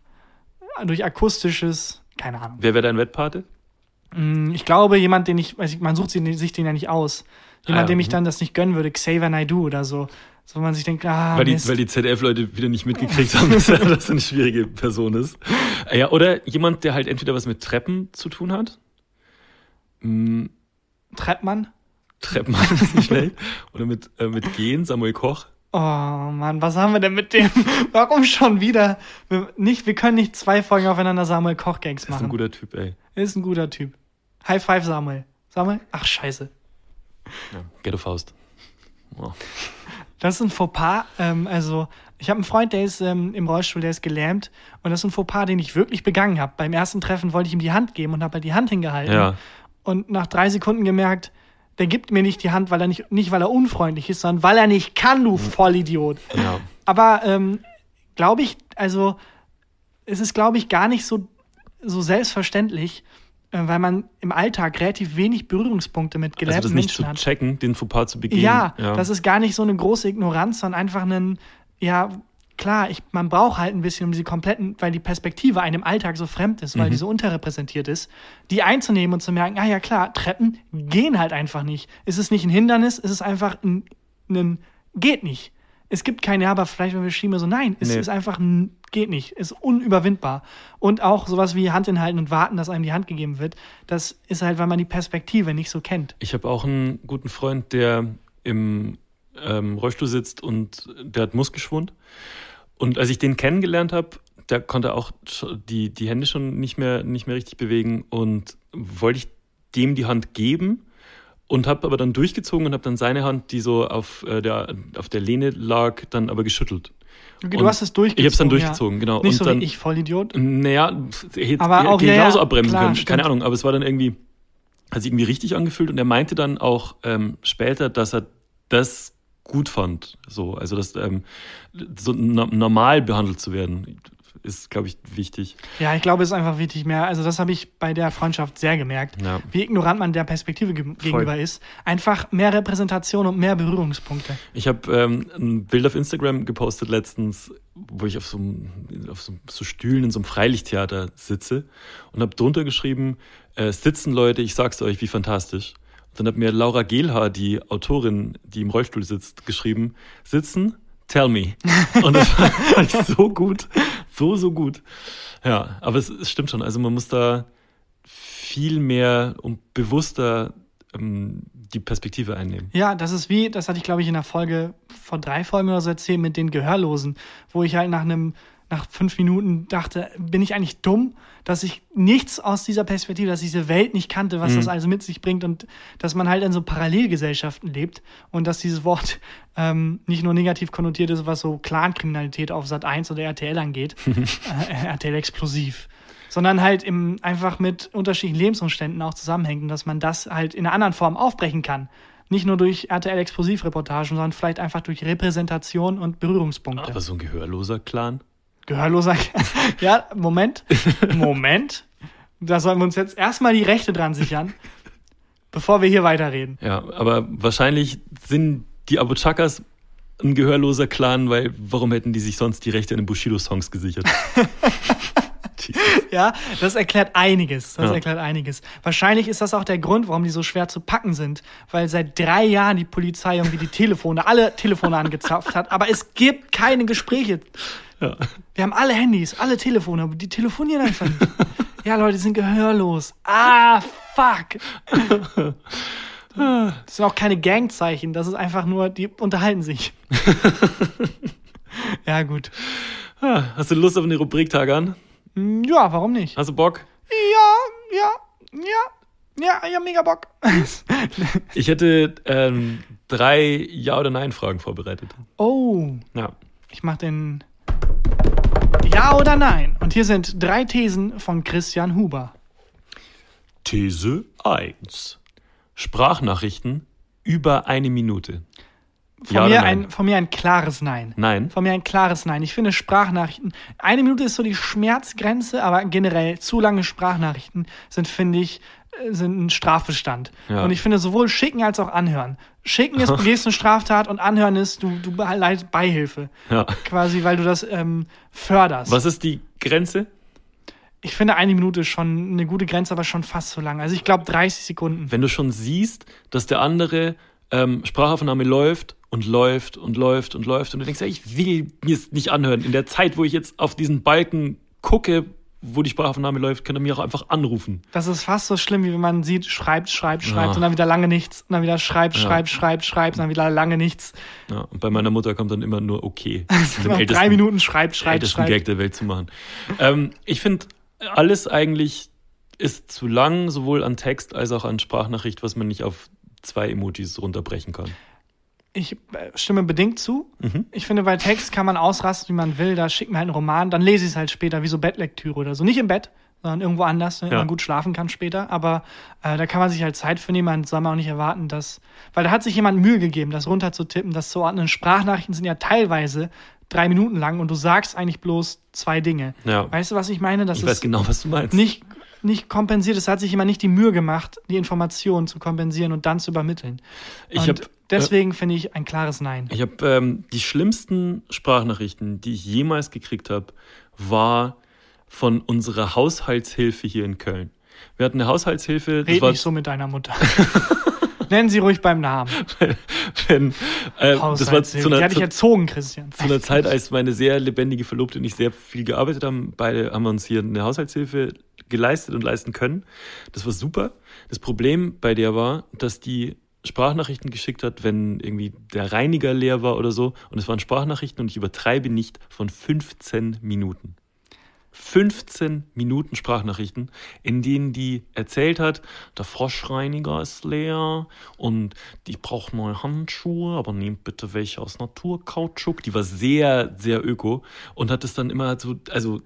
Durch akustisches, keine Ahnung. Wer wäre dein Wettpate? Mm, Ich glaube, jemand, den ich, weiß ich man sucht sich den ja nicht aus. Jemand, Ah, ja, dem ich mhm. dann das nicht gönnen würde, Xavier Naidoo oder so. So, man sich denkt, ah, weil, die, Mist. weil die ZDF-Leute wieder nicht mitgekriegt haben, dass er dass er eine schwierige Person ist. Äh, Ja, oder jemand, der halt entweder was mit Treppen zu tun hat. Hm, Treppmann. Treppenmann ist nicht schlecht. Oder mit, äh, mit Gehen, Samuel Koch. Oh Mann, was haben wir denn mit dem? Warum schon wieder? Wir, nicht, wir können nicht zwei Folgen aufeinander Samuel Koch Gags Ist ein machen. guter Typ, ey. Ist ein guter Typ. High five, Samuel. Samuel? Ach, scheiße. Ja, Ghetto Faust. Oh. Das ist ein Fauxpas. Ähm, also, ich habe einen Freund, der ist ähm, im Rollstuhl, der ist gelähmt. Und das ist ein Fauxpas, den ich wirklich begangen habe. Beim ersten Treffen wollte ich ihm die Hand geben und habe halt die Hand hingehalten. Ja. Und nach drei Sekunden gemerkt, der gibt mir nicht die Hand, weil er nicht, nicht weil er unfreundlich ist, sondern weil er nicht kann, du Vollidiot. Ja. Aber ähm, glaube ich, also es ist, glaube ich, gar nicht so, so selbstverständlich, äh, weil man im Alltag relativ wenig Berührungspunkte mit Also gelähmten das nicht Menschen zu hat. checken, den Fauxpas zu begehen. Ja, das ist gar nicht so eine große Ignoranz, sondern einfach ein, ja, klar, ich, man braucht halt ein bisschen, um diese kompletten, weil die Perspektive einem im Alltag so fremd ist, weil die so unterrepräsentiert ist, die einzunehmen und zu merken, ah ja klar, Treppen gehen halt einfach nicht. Es ist nicht ein Hindernis, es ist einfach ein, ein geht nicht. Es gibt keine, aber vielleicht, wenn wir schieben, so, nein, es Nee. ist einfach ein, geht nicht, ist unüberwindbar. Und auch sowas wie Hand inhalten und warten, dass einem die Hand gegeben wird, das ist halt, weil man die Perspektive nicht so kennt. Ich habe auch einen guten Freund, der im ähm, Rollstuhl sitzt und der hat Muskelschwund. Und als ich den kennengelernt habe, der konnte auch sch- die, die Hände schon nicht mehr, nicht mehr richtig bewegen und wollte ich dem die Hand geben und habe aber dann durchgezogen und habe dann seine Hand, die so auf, äh, der, auf der Lehne lag, dann aber geschüttelt. Okay, du hast es durchgezogen. Ich habe es dann ja. durchgezogen, genau. Nicht und so dann, wie ich, Vollidiot. Naja, er hätte Aber auch, ja, genauso ja, abbremsen klar, können. stimmt. Keine Ahnung, aber es war dann irgendwie, hat sich irgendwie richtig angefühlt und er meinte dann auch ähm, später, dass er das gut fand. So, also das ähm, so no normal behandelt zu werden, ist, glaube ich, wichtig. Ja, ich glaube, es ist einfach wichtig mehr. Also, das habe ich bei der Freundschaft sehr gemerkt, Ja. wie ignorant man der Perspektive ge gegenüber ist. Einfach mehr Repräsentation und mehr Berührungspunkte. Ich habe ähm, ein Bild auf Instagram gepostet letztens, wo ich auf so, auf so, so Stühlen in so einem Freilichttheater sitze und habe drunter geschrieben, äh, sitzen Leute, ich sag's euch, wie fantastisch. Dann hat mir Laura Gehlhaar, die Autorin, die im Rollstuhl sitzt, geschrieben, sitzen, tell me. Und das fand ich so gut, so, so gut. Ja, aber es, es stimmt schon, also man muss da viel mehr und bewusster ähm, die Perspektive einnehmen. Ja, das ist wie, das hatte ich, glaube ich, in der Folge vor drei Folgen oder so erzählt mit den Gehörlosen, wo ich halt nach einem, nach fünf Minuten dachte, bin ich eigentlich dumm, dass ich nichts aus dieser Perspektive, dass ich diese Welt nicht kannte, was das also mit sich bringt und dass man halt in so Parallelgesellschaften lebt und dass dieses Wort ähm, nicht nur negativ konnotiert ist, was so Clankriminalität auf Sat 1 oder RTL angeht, äh, RTL explosiv sondern halt im, einfach mit unterschiedlichen Lebensumständen auch zusammenhängt und dass man das halt in einer anderen Form aufbrechen kann. Nicht nur durch RTL-Explosivreportagen, sondern vielleicht einfach durch Repräsentation und Berührungspunkte. Aber so ein gehörloser Clan? Gehörloser. ja, Moment. Moment. Da sollten wir uns jetzt erstmal die Rechte dran sichern, bevor wir hier weiterreden. Ja, aber wahrscheinlich sind die Abu Chakas ein gehörloser Clan, weil warum hätten die sich sonst die Rechte an den Bushido-Songs gesichert? Ja, das erklärt einiges. Das Ja. erklärt einiges. Wahrscheinlich ist das auch der Grund, warum die so schwer zu packen sind. Weil seit drei Jahren die Polizei irgendwie die Telefone, alle Telefone angezapft hat. Aber es gibt keine Gespräche. Ja. Wir haben alle Handys, alle Telefone, aber die telefonieren einfach nicht. Ja, Leute, die sind gehörlos. Ah, fuck. Das sind auch keine Gangzeichen, das ist einfach nur, die unterhalten sich. ja, gut. Ah, Hast du Lust auf eine Rubrik, Tagan? Hm, Ja, warum nicht? Hast du Bock? Ja, ja, ja, ja, ja, mega Bock. Ich hätte ähm, drei Ja- oder Nein-Fragen vorbereitet. Oh, Ja. ich mach den Ja oder Nein. Und hier sind drei Thesen von Christian Huber. These 1. Sprachnachrichten über eine Minute. Von, Ja mir ein, von mir ein klares Nein. Nein. Von mir ein klares Nein. Ich finde Sprachnachrichten, eine Minute ist so die Schmerzgrenze, aber generell zu lange Sprachnachrichten sind, finde ich, äh, sind ein Strafbestand. Ja. Und ich finde sowohl schicken als auch anhören. Schicken ist, begehst eine Straftat und anhören ist, du, du leistest Beihilfe. Ja. Quasi, weil du das ähm, förderst. Was ist die Grenze? Ich finde eine Minute ist schon eine gute Grenze, aber schon fast so lang. Also ich glaube 30 Sekunden. Wenn du schon siehst, dass der andere ähm, Sprachaufnahme läuft und läuft und läuft und läuft und du denkst, ja, ich will mir es nicht anhören. In der Zeit, wo ich jetzt auf diesen Balken gucke, wo die Sprachaufnahme läuft, könnt ihr mir auch einfach anrufen. Das ist fast so schlimm, wie wenn man sieht, schreibt, schreibt, schreibt Ja. und dann wieder lange nichts. Und dann wieder schreibt, Ja. schreibt, schreibt, schreibt und dann wieder lange nichts. Ja, und bei meiner Mutter kommt dann immer nur okay. Den Nach drei Minuten schreibt, schreibt, schreibt. Gag der Welt zu machen. ähm, ich finde, alles eigentlich ist zu lang, sowohl an Text als auch an Sprachnachricht, was man nicht auf zwei Emojis runterbrechen kann. Ich äh, stimme bedingt zu. Mhm. Ich finde, bei Text kann man ausrasten, wie man will. Da schickt mir halt einen Roman, dann lese ich es halt später, wie so Bettlektüre oder so. Nicht im Bett, sondern irgendwo anders, damit Ja. man gut schlafen kann später. Aber äh, da kann man sich halt Zeit für nehmen. Man soll man auch nicht erwarten, dass. Weil da hat sich jemand Mühe gegeben, das runterzutippen, das zu ordnen. Sprachnachrichten sind ja teilweise drei Minuten lang und du sagst eigentlich bloß zwei Dinge. Ja. Weißt du, was ich meine? Das Ich ist weiß genau, was du meinst. nicht, nicht kompensiert. Es hat sich jemand nicht die Mühe gemacht, die Informationen zu kompensieren und dann zu übermitteln. Ich und hab, äh, deswegen finde ich ein klares Nein. Ich habe ähm, die schlimmsten Sprachnachrichten, die ich jemals gekriegt habe, war von unserer Haushaltshilfe hier in Köln. Wir hatten eine Haushaltshilfe. Red war, nicht so mit deiner Mutter. Nennen sie ruhig beim Namen. wenn, äh, das war Haushaltshilfe. zu Die einer, hat dich zu, erzogen, Christian. zu einer Zeit, als meine sehr lebendige Verlobte und ich sehr viel gearbeitet haben. Beide haben wir uns hier eine Haushaltshilfe geleistet und leisten können. Das war super. Das Problem bei der war, dass die Sprachnachrichten geschickt hat, wenn irgendwie der Reiniger leer war oder so. Und es waren Sprachnachrichten und ich übertreibe nicht von 15 Minuten. 15 Minuten Sprachnachrichten, in denen die erzählt hat, der Froschreiniger ist leer und ich brauche neue Handschuhe, aber nehmt bitte welche aus Naturkautschuk. Die war sehr, sehr öko und hat es dann immer so, also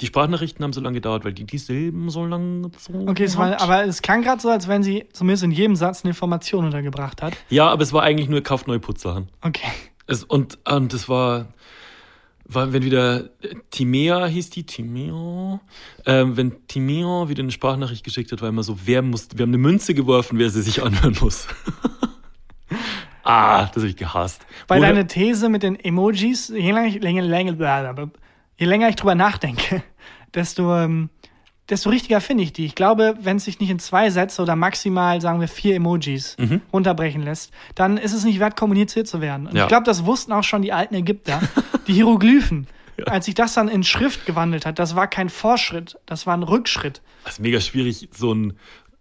die Sprachnachrichten haben so lange gedauert, weil die die Silben so lange gezogen Okay, es war, aber es klang gerade so, als wenn sie zumindest in jedem Satz eine Information untergebracht hat. Ja, aber es war eigentlich nur kauft neue Putzsachen. Okay. Es, und, und das war, war, wenn wieder äh, Timea hieß die, Timea, ähm, wenn Timea wieder eine Sprachnachricht geschickt hat, war immer so, wer muss, wir haben eine Münze geworfen, wer sie sich anhören muss. ah, das habe ich gehasst. Weil Woher- deine These mit den Emojis, länger länger, länger, je länger ich drüber nachdenke, desto, ähm, desto richtiger finde ich die. Ich glaube, wenn es sich nicht in zwei Sätze oder maximal, sagen wir, vier Emojis Mhm. runterbrechen lässt, dann ist es nicht wert, kommuniziert zu werden. Und Ja. ich glaube, das wussten auch schon die alten Ägypter. Die Hieroglyphen. Als sich das dann in Schrift gewandelt hat, das war kein Fortschritt, das war ein Rückschritt. Das ist mega schwierig, so, ein,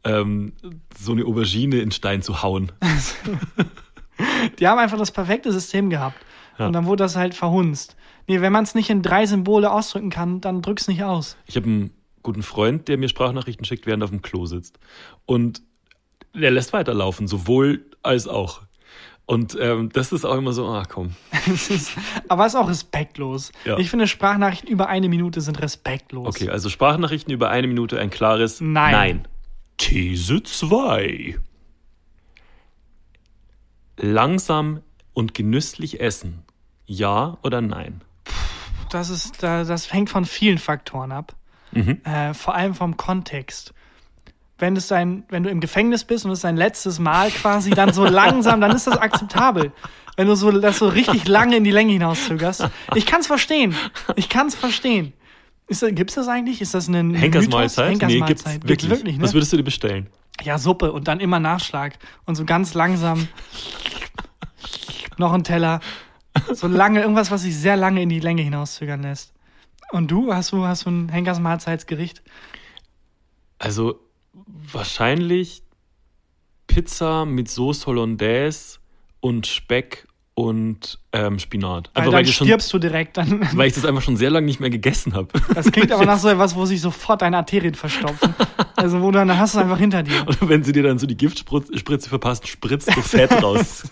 ähm, so eine Aubergine in Stein zu hauen. Die haben einfach das perfekte System gehabt. Ja. Und dann wurde das halt verhunzt. Nee, wenn man es nicht in drei Symbole ausdrücken kann, dann drück's nicht aus. Ich habe einen guten Freund, der mir Sprachnachrichten schickt, während er auf dem Klo sitzt. Und der lässt weiterlaufen, sowohl als auch. Und ähm, das ist auch immer so, ah komm. Es ist, aber es ist auch respektlos. Ja. Ich finde, Sprachnachrichten über eine Minute sind respektlos. Okay, also Sprachnachrichten über eine Minute, ein klares Nein. Nein. These 2. Langsam und genüsslich essen. Ja oder nein? Das, ist, da- das hängt von vielen Faktoren ab. Mhm. Äh, vor allem vom Kontext. Wenn, es dein, wenn du im Gefängnis bist und es ist dein letztes Mal quasi, dann so langsam, dann ist das akzeptabel. Wenn du so, das so richtig lange in die Länge hinauszögerst. Ich kann es verstehen. Ich kann es verstehen. Ist, das- gibt's das eigentlich? Ist das eine Henkersmahlzeit? Mythos? Nee, gibt's Henkersmahlzeit. wirklich. wirklich ne? Was würdest du dir bestellen? Ja, Suppe und dann immer Nachschlag und so ganz langsam noch ein Teller. So lange, irgendwas, was sich sehr lange in die Länge hinauszögern lässt. Und du, hast du, hast du ein Henkers Mahlzeitsgericht? Also wahrscheinlich Pizza mit Sauce Hollandaise und Speck und ähm, Spinat. Weil Einfach dann weil, ich schon, stirbst du direkt. Dann, weil ich das einfach schon sehr lange nicht mehr gegessen habe. das klingt aber nach so etwas, wo sich sofort deine Arterien verstopfen. Also wo du dann hast du es einfach hinter dir. Und wenn sie dir dann so die Giftspritze verpasst, spritzt du Fett raus.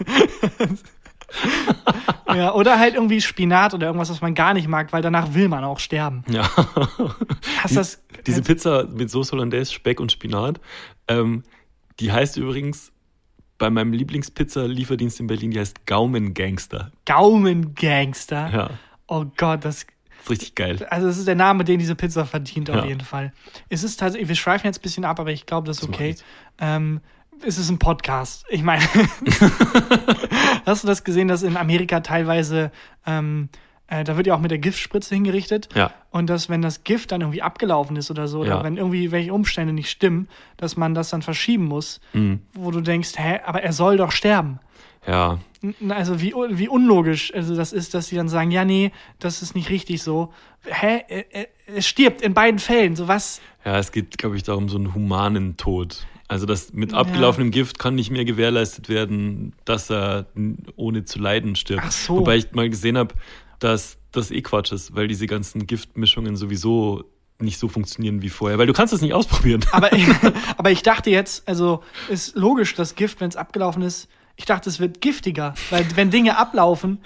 Ja, oder halt irgendwie Spinat oder irgendwas, was man gar nicht mag, weil danach will man auch sterben. Ja. Hast das Diese Pizza mit Sauce Hollandaise, Speck und Spinat, ähm, die heißt übrigens bei meinem Lieblingspizza-Lieferdienst in Berlin, die heißt Gaumengangster. Gaumengangster? Ja, Oh Gott, das ist richtig geil. also das ist der Name, den diese Pizza verdient, auf Ja. jeden Fall. Es ist tatsächlich, wir schweifen jetzt ein bisschen ab, aber ich glaube, das ist Das okay. Ähm, es ist ein Podcast. Ich meine, hast du das gesehen, dass in Amerika teilweise, ähm, äh, da wird ja auch mit der Giftspritze hingerichtet. Ja. Und dass, wenn das Gift dann irgendwie abgelaufen ist oder so, Ja. oder wenn irgendwie welche Umstände nicht stimmen, dass man das dann verschieben muss, Mhm. wo du denkst, hä, aber er soll doch sterben. Ja, Also wie, wie unlogisch also das ist, dass sie dann sagen, ja, nee, das ist nicht richtig so. Hä? Er stirbt in beiden Fällen. So was? ja, es geht, glaube ich, darum, so einen humanen Tod. Also das mit abgelaufenem Gift kann nicht mehr gewährleistet werden, dass er ohne zu leiden stirbt. Ach so. Wobei ich mal gesehen habe, dass das eh Quatsch ist, weil diese ganzen Giftmischungen sowieso nicht so funktionieren wie vorher, weil du kannst das nicht ausprobieren. Aber, aber ich dachte jetzt, also ist logisch, das Gift, wenn es abgelaufen ist, ich dachte, es wird giftiger. Weil wenn Dinge ablaufen,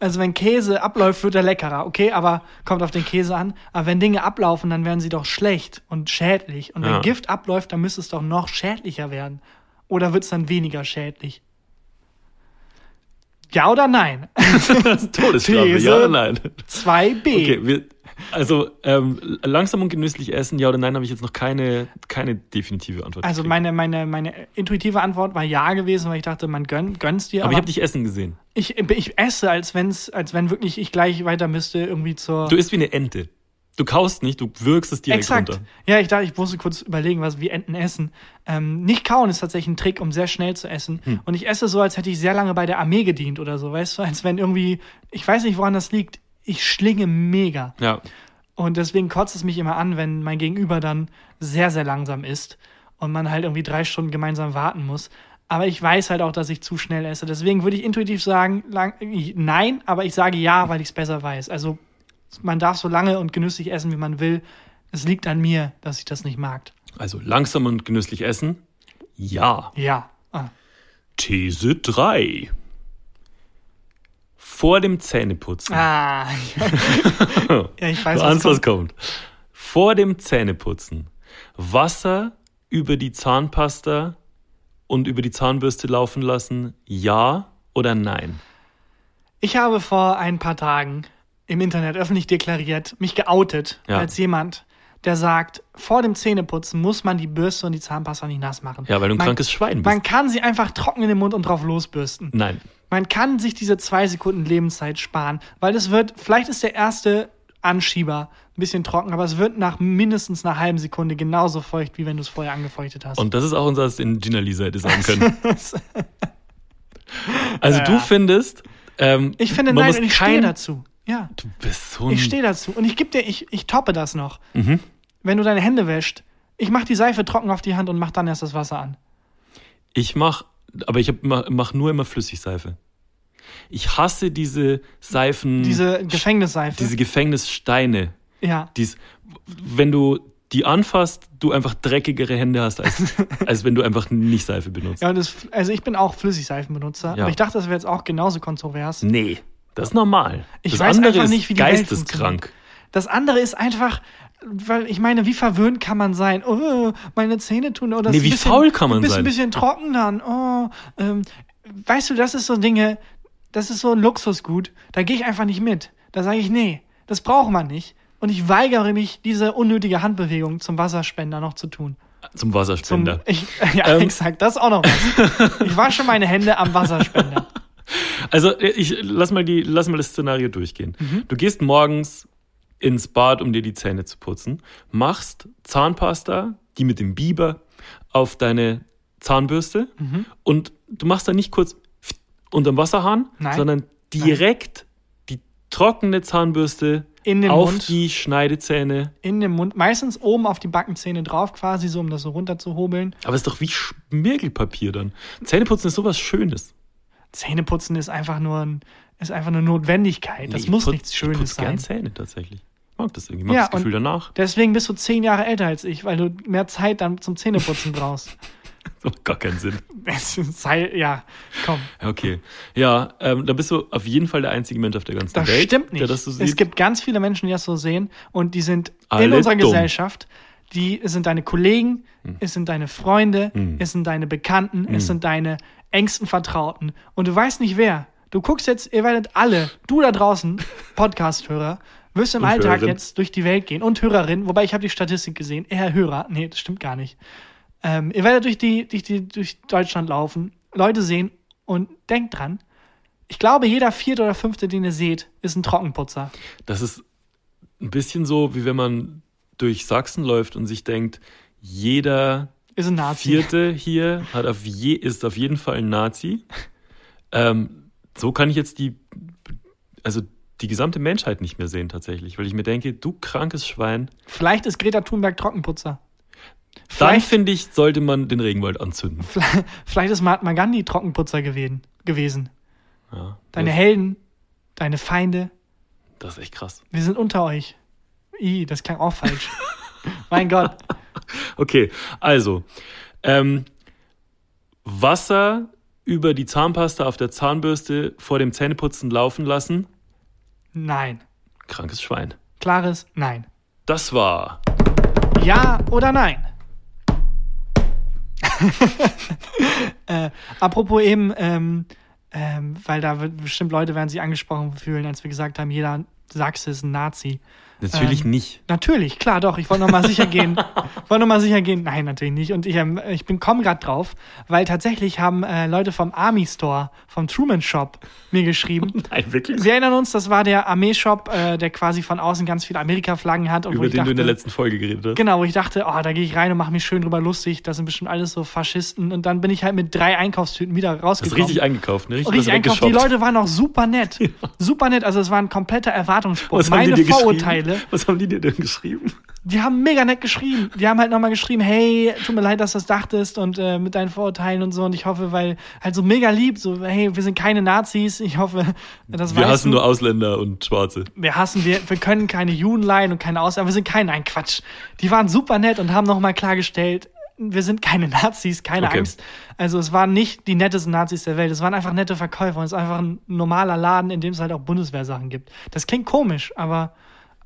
also wenn Käse abläuft, wird er leckerer. Okay, aber kommt auf den Käse an. Aber wenn Dinge ablaufen, dann werden sie doch schlecht und schädlich. Und wenn Ja. Gift abläuft, dann müsste es doch noch schädlicher werden. Oder wird es dann weniger schädlich? Ja oder nein? Todesstrafe, ja oder nein? 2b. Okay, wir, also ähm, langsam und genüsslich essen, ja oder nein, habe ich jetzt noch keine, keine definitive Antwort. Also gekriegt. meine, meine, meine intuitive Antwort war ja gewesen, weil ich dachte, man gönn, gönn's dir. aber ich habe dich essen gesehen. ich, ich esse, als, wenn's, als wenn wirklich ich gleich weiter müsste, irgendwie zur. Du isst wie eine Ente. Du kaust nicht, du wirkst es direkt Exakt. runter. Ja, ich dachte, ich musste kurz überlegen, was wie Enten essen. Ähm, nicht kauen ist tatsächlich ein Trick, um sehr schnell zu essen. Hm. Und ich esse so, als hätte ich sehr lange bei der Armee gedient oder so, weißt du? Als wenn irgendwie, ich weiß nicht, woran das liegt. Ich schlinge mega. Ja. Und deswegen kotzt es mich immer an, wenn mein Gegenüber dann sehr, sehr langsam ist und man halt irgendwie drei Stunden gemeinsam warten muss. Aber ich weiß halt auch, dass ich zu schnell esse. Deswegen würde ich intuitiv sagen, lang, nein, aber ich sage ja, weil ich es besser weiß. Also man darf so lange und genüsslich essen, wie man will. Es liegt an mir, dass ich das nicht mag. Also langsam und genüsslich essen. Ja. Ja. Ah. These 3. Vor dem Zähneputzen. Ah. ja, ich weiß, du was was kommt. Vor dem Zähneputzen. Wasser über die Zahnpasta und über die Zahnbürste laufen lassen. Ja oder nein? Ich habe vor ein paar Tagen im Internet öffentlich deklariert, mich geoutet Ja. als jemand, der sagt, vor dem Zähneputzen muss man die Bürste und die Zahnpasta nicht nass machen. Ja, weil du ein man, krankes Schwein bist. Man kann sie einfach trocken in den Mund und drauf losbürsten. Nein. Man kann sich diese zwei Sekunden Lebenszeit sparen, weil es wird, vielleicht ist der erste Anschieber ein bisschen trocken, aber es wird nach mindestens einer halben Sekunde genauso feucht, wie wenn du es vorher angefeuchtet hast. Und das ist auch unser, was den Gina Lisa hätte sagen können. Also du findest, ähm, ich finde, nein, und ich stehe dazu. Ja. Du bist so ein, Ich stehe dazu. Und ich gebe dir, ich, ich toppe das noch. Mhm. Wenn du deine Hände wäscht, ich mach die Seife trocken auf die Hand und mach dann erst das Wasser an. Ich mach, aber ich hab, mach, mach nur immer Flüssigseife. Ich hasse diese Seifen, Diese Gefängnisseife. diese Gefängnissteine. ja. Dies, wenn du die anfasst, du einfach dreckigere Hände hast, als, als wenn du einfach nicht Seife benutzt. ja das, also ich bin auch Flüssigseifenbenutzer, Ja. aber ich dachte, das wäre jetzt auch genauso kontrovers. Nee, das ist normal. Ich das weiß andere einfach ist nicht, wie die geisteskrank. Das andere ist einfach, weil ich meine, wie verwöhnt kann man sein? Oh, meine Zähne tun oder Nee, wie faul kann man bist sein? ein bisschen trocken dann. Oh, ähm, weißt du, das ist so Dinge, das ist so ein Luxusgut. Da gehe ich einfach nicht mit. Da sage ich, nee, das braucht man nicht. Und ich weigere mich, diese unnötige Handbewegung zum Wasserspender noch zu tun. Zum Zum, Wasserspender. ich, ja, Ähm. exakt, das ist auch noch was. Ich wasche meine Hände am Wasserspender. Also ich lass mal die, lass mal das Szenario durchgehen. Du gehst morgens ins Bad, um dir die Zähne zu putzen, machst Zahnpasta, die mit dem Biber, auf deine Zahnbürste und du machst dann nicht kurz unterm Wasserhahn, Nein. sondern direkt die trockene Zahnbürste In den auf Mund. die Schneidezähne. In den Mund. Meistens oben auf die Backenzähne drauf, quasi so, um das so runter zu hobeln. Aber es ist doch wie Schmirgelpapier dann. Zähneputzen ist sowas Schönes. Zähneputzen ist einfach nur, ein, ist einfach eine Notwendigkeit. Das Nee, ich muss putz- nichts Ich Schönes putz gern sein. Zähne tatsächlich. Ich mag das irgendwie. Ich mag Ja, das Gefühl danach. Deswegen bist du zehn Jahre älter als ich, weil du mehr Zeit dann zum Zähneputzen brauchst. Das macht gar keinen Sinn. Es sei, ja, komm. Okay. Ja, ähm, da bist du auf jeden Fall der einzige Mensch auf der ganzen Das Welt, stimmt nicht. der das es gibt ganz viele Menschen, die das so sehen und die sind in Alle unserer dumm. Gesellschaft. Die es sind deine Kollegen, Hm. es sind deine Freunde, es sind deine Bekannten, es sind deine engsten Vertrauten. Und du weißt nicht wer. Du guckst jetzt, ihr werdet alle, du da draußen, Podcast-Hörer, wirst im Und Alltag Hörerin. jetzt durch die Welt gehen. Und Hörerin, wobei ich habe die Statistik gesehen, eher Hörer. Nee, das stimmt gar nicht. Ähm, ihr werdet durch, die, durch, die, durch Deutschland laufen, Leute sehen und denkt dran, ich glaube, jeder vierte oder fünfte, den ihr seht, ist ein Trockenputzer. Das ist ein bisschen so, wie wenn man durch Sachsen läuft und sich denkt, jeder Ist ein Nazi. Vierte hier hat auf je, ist auf jeden Fall ein Nazi. Ähm, so kann ich jetzt die, also die gesamte Menschheit nicht mehr sehen tatsächlich, weil ich mir denke, du krankes Schwein. Vielleicht ist Greta Thunberg Trockenputzer. Dann Vielleicht, finde ich, sollte man den Regenwald anzünden. vielleicht ist Mahatma Gandhi Trockenputzer gewesen. gewesen. Ja, Deine Helden, deine Feinde, das ist echt krass. wir sind unter euch. I, das klang auch falsch. mein Gott. Okay, also ähm, Wasser über die Zahnpasta auf der Zahnbürste vor dem Zähneputzen laufen lassen. Nein. Krankes Schwein. Klares Nein. Das war Ja oder nein? äh, apropos eben, ähm, ähm, weil da bestimmt Leute werden sich angesprochen fühlen, als wir gesagt haben, jeder Sachse ist ein Nazi. Natürlich Ähm, nicht. Natürlich, klar, doch. Ich wollte noch mal sicher gehen. wollte noch mal sicher gehen. Nein, natürlich nicht. Und ich, ähm, ich bin komm grad drauf, weil tatsächlich haben äh, Leute vom Army Store, vom Truman Shop, mir geschrieben. Nein, wirklich? Wir erinnern uns, das war der Armeeshop, äh, der quasi von außen ganz viele Amerika-Flaggen hat. Und wo Über den dachte, du in der letzten Folge geredet hast. Genau, wo ich dachte, oh, da gehe ich rein und mache mich schön drüber lustig. Das sind bestimmt alles so Faschisten. Und dann bin ich halt mit drei Einkaufstüten wieder Das ist rausgekommen. richtig eingekauft, ne? richtig was einkauft. Die. Leute waren auch super nett. Super nett. Also es war ein kompletter haben Meine Vorurteile, geschrieben? Was haben die dir denn geschrieben? die haben mega nett geschrieben. Die haben halt nochmal geschrieben, hey, tut mir leid, dass du das dachtest und äh, mit deinen Vorurteilen und so. Und ich hoffe, weil halt so mega lieb, so, hey, wir sind keine Nazis. Ich hoffe, das Wir weißt hassen du. nur Ausländer und Schwarze. wir hassen, wir, wir können keine Juden leihen und keine Ausländer, wir sind kein, nein, Quatsch. Die waren super nett und haben nochmal klargestellt, wir sind keine Nazis, keine Okay. Angst. Also es waren nicht die nettesten Nazis der Welt, es waren einfach nette Verkäufer und es ist einfach ein normaler Laden, in dem es halt auch Bundeswehrsachen gibt. Das klingt komisch, aber